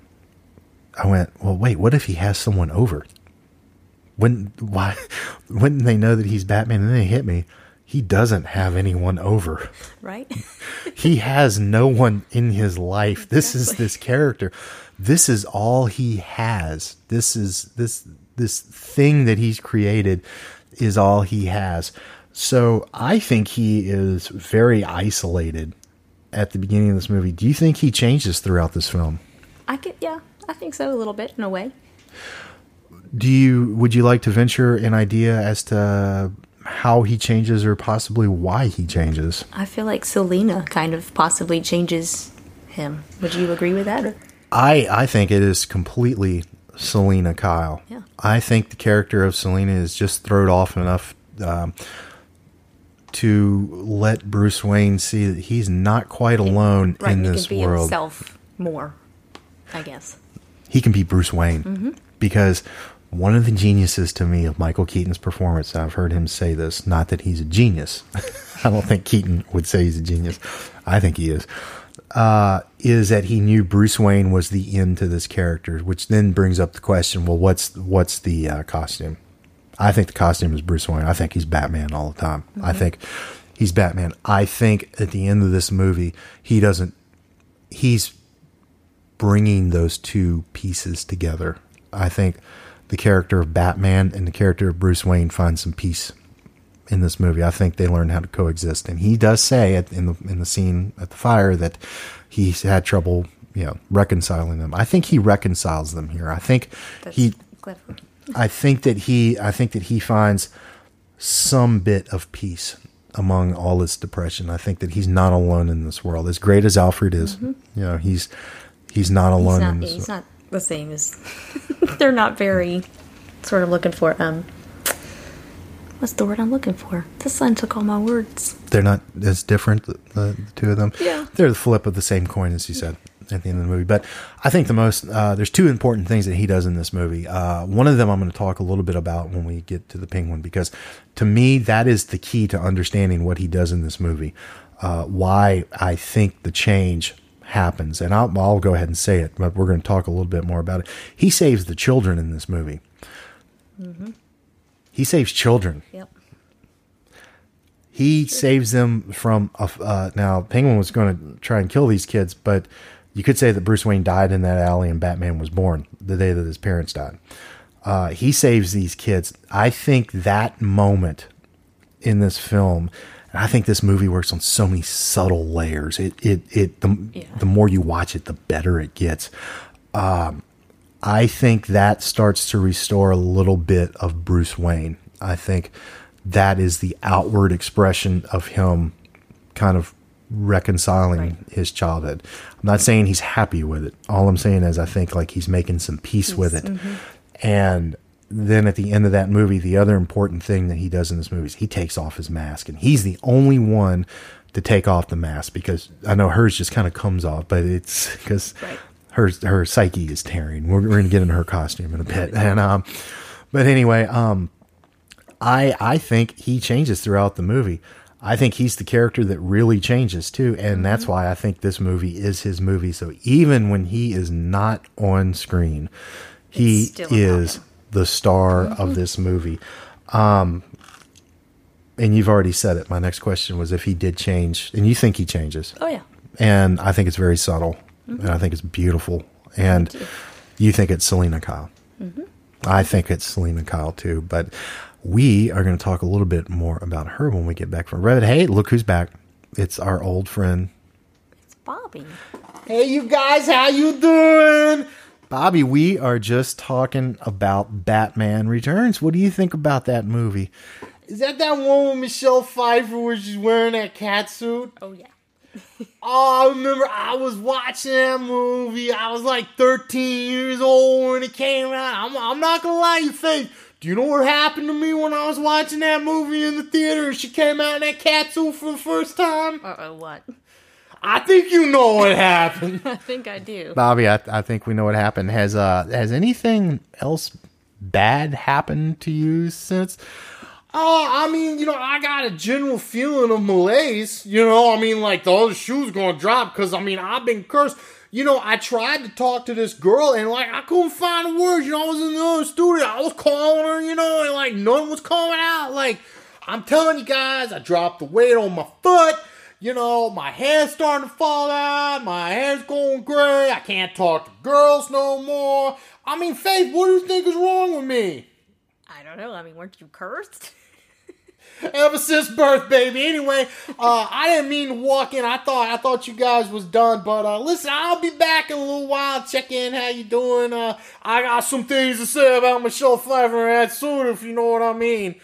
I went, well, wait, what if he has someone over? Wouldn't why wouldn't they know that he's Batman? And then they hit me. He doesn't have anyone over. Right? He has no one in his life. This is this character. This is all he has. This is this this thing that he's created is all he has. So I think he is very isolated at the beginning of this movie. Do you think he changes throughout this film? I could, yeah, I think so a little bit in a way. Do you would you like to venture an idea as to how he changes or possibly why he changes? I feel like Selina kind of possibly changes him. Would you agree with that? Or? I I think it is completely Selina Kyle. Yeah. I think the character of Selina is just thrown off enough um, to let Bruce Wayne see that he's not quite alone Right, in he this can be world. himself more, I guess. He can be Bruce Wayne Mm-hmm. because one of the geniuses to me of Michael Keaton's performance, I've heard him say this, not that he's a genius. I don't think Keaton would say he's a genius. I think he is. Uh, is that he knew Bruce Wayne was the end to this character, which then brings up the question: Well, what's what's the uh, costume? I think the costume is Bruce Wayne. I think he's Batman all the time. I think he's Batman. I think at the end of this movie, he doesn't. He's bringing those two pieces together. I think the character of Batman and the character of Bruce Wayne find some peace in this movie. I think they learn how to coexist, and he does say at, in the in the scene at the fire that he's had trouble, you know, reconciling them. I think he reconciles them here. I think That's he. clever. I think that he. I think that he finds some bit of peace among all this depression. I think that he's not alone in this world. As great as Alfred is, you know, he's he's not Mm-hmm. He's alone not, in this. he's not the same as. they're not very. Sort of looking for um. What's the word I'm looking for? The sun took all my words. they're not as different the, the two of them Yeah. they're the flip of the same coin as you said at the end of the movie but i think the most uh, there's two important things that he does in this movie uh, one of them i'm going to talk a little bit about when we get to the penguin because to me that is the key to understanding what he does in this movie uh, why i think the change happens. And I'll, I'll go ahead and say it but we're going to talk a little bit more about it. He saves the children in this movie. He saves children. Yep. he saves them from a, uh, now penguin was going to try and kill these kids but you could say that bruce wayne died in that alley and batman was born the day that his parents died. Uh, he saves these kids. I think that moment in this film and i think this movie works on so many subtle layers it it, it the, Yeah. the more you watch it the better it gets Um, I think that starts to restore a little bit of Bruce Wayne. I think that is the outward expression of him kind of reconciling Right. his childhood. I'm not saying he's happy with it. All I'm saying is I think like he's making some peace with it. And then at the end of that movie, the other important thing that he does in this movie is he takes off his mask and he's the only one to take off the mask because I know hers just kind of comes off, but it's because Right. her her psyche is tearing. We're, we're going to get into her costume in a bit, and um, but anyway, um, I I think he changes throughout the movie. I think he's the character that really changes too, and that's why I think this movie is his movie. So even when he is not on screen, he is. The star of this movie. Um, and you've already said it. My next question was if he did change, and you think he changes Oh yeah. and I think it's very subtle, and I think it's beautiful. And you think it's Selina Kyle. I think it's Selina Kyle too. But we are going to talk a little bit more about her when we get back from Reddit. Hey, look who's back! It's our old friend. It's Bobby. Hey, you guys, how you doing? Bobby, we are just talking about Batman Returns. What do you think about that movie? Is that that one with Michelle Pfeiffer where she's wearing that cat suit? Oh yeah. Oh, I remember I was watching that movie. I was like 13 years old when it came out. I'm, I'm not gonna lie you, think. Do you know what happened to me when I was watching that movie in the theater and she came out in that cat suit for the first time? Uh oh. What? I think you know what happened. I think I do. Bobby, I, I think we know what happened. Has uh has anything else bad happened to you since? Oh, I mean, you know, I got a general feeling of malaise. You know, I mean, like the other shoe's gonna drop because I mean, I've been cursed. You know, I tried to talk to this girl and like I couldn't find the words. You know, I was in the other studio. I was calling her, you know, and like none was coming out. Like I'm telling you guys, I dropped the weight on my foot. You know, my hair's starting to fall out. My hair's going gray. I can't talk to girls no more. I mean, Faith, what do you think is wrong with me? I don't know. I mean, weren't you cursed? ever since birth, baby. Anyway, uh, I didn't mean to walk in. I thought I thought you guys was done, but uh, listen, I'll be back in a little while. Check in, how you doing? Uh, I got some things to say about Michelle Pfeiffer and that suit, if you know what I mean.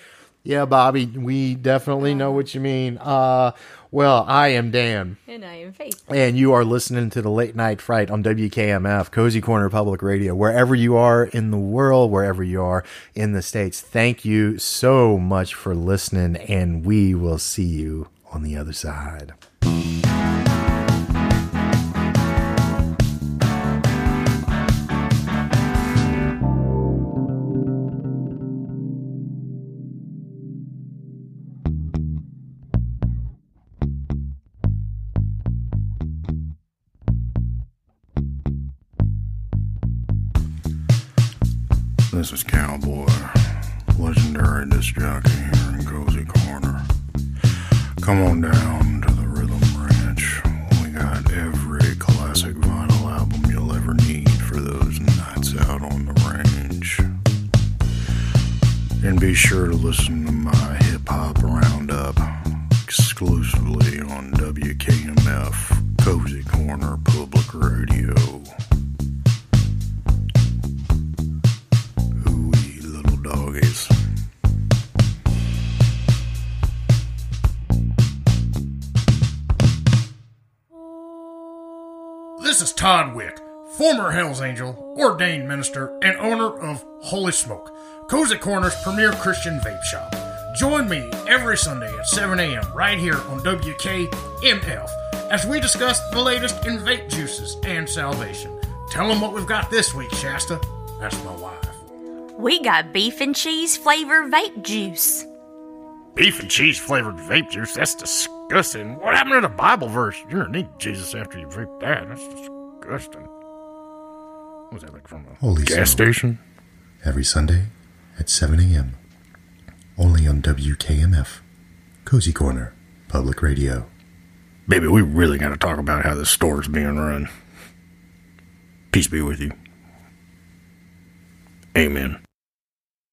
Yeah, Bobby, we definitely know what you mean. Uh, well, I am Dan. And I am Faith. And you are listening to the Late Night Fright on WKMF, Cozy Corner Public Radio. Wherever you are in the world, wherever you are in the States, thank you so much for listening, and we will see you on the other side. Former Hells Angel, ordained minister, and owner of Holy Smoke, Cozy Corner's premier Christian vape shop. Join me every Sunday at 7 a.m. right here on WKMF as we discuss the latest in vape juices and salvation. Tell them what we've got this week, Shasta. That's my wife. We got beef and cheese flavor vape juice. Beef and cheese flavored vape juice? That's disgusting. What happened to the Bible verse? You're gonna need Jesus after you vape that. That's disgusting. Was that like from a Holy gas station? Every Sunday at 7 a.m. Only on WKMF, Cozy Corner, Public Radio. Baby, we really gotta talk about how this store's being run. Peace be with you. Amen.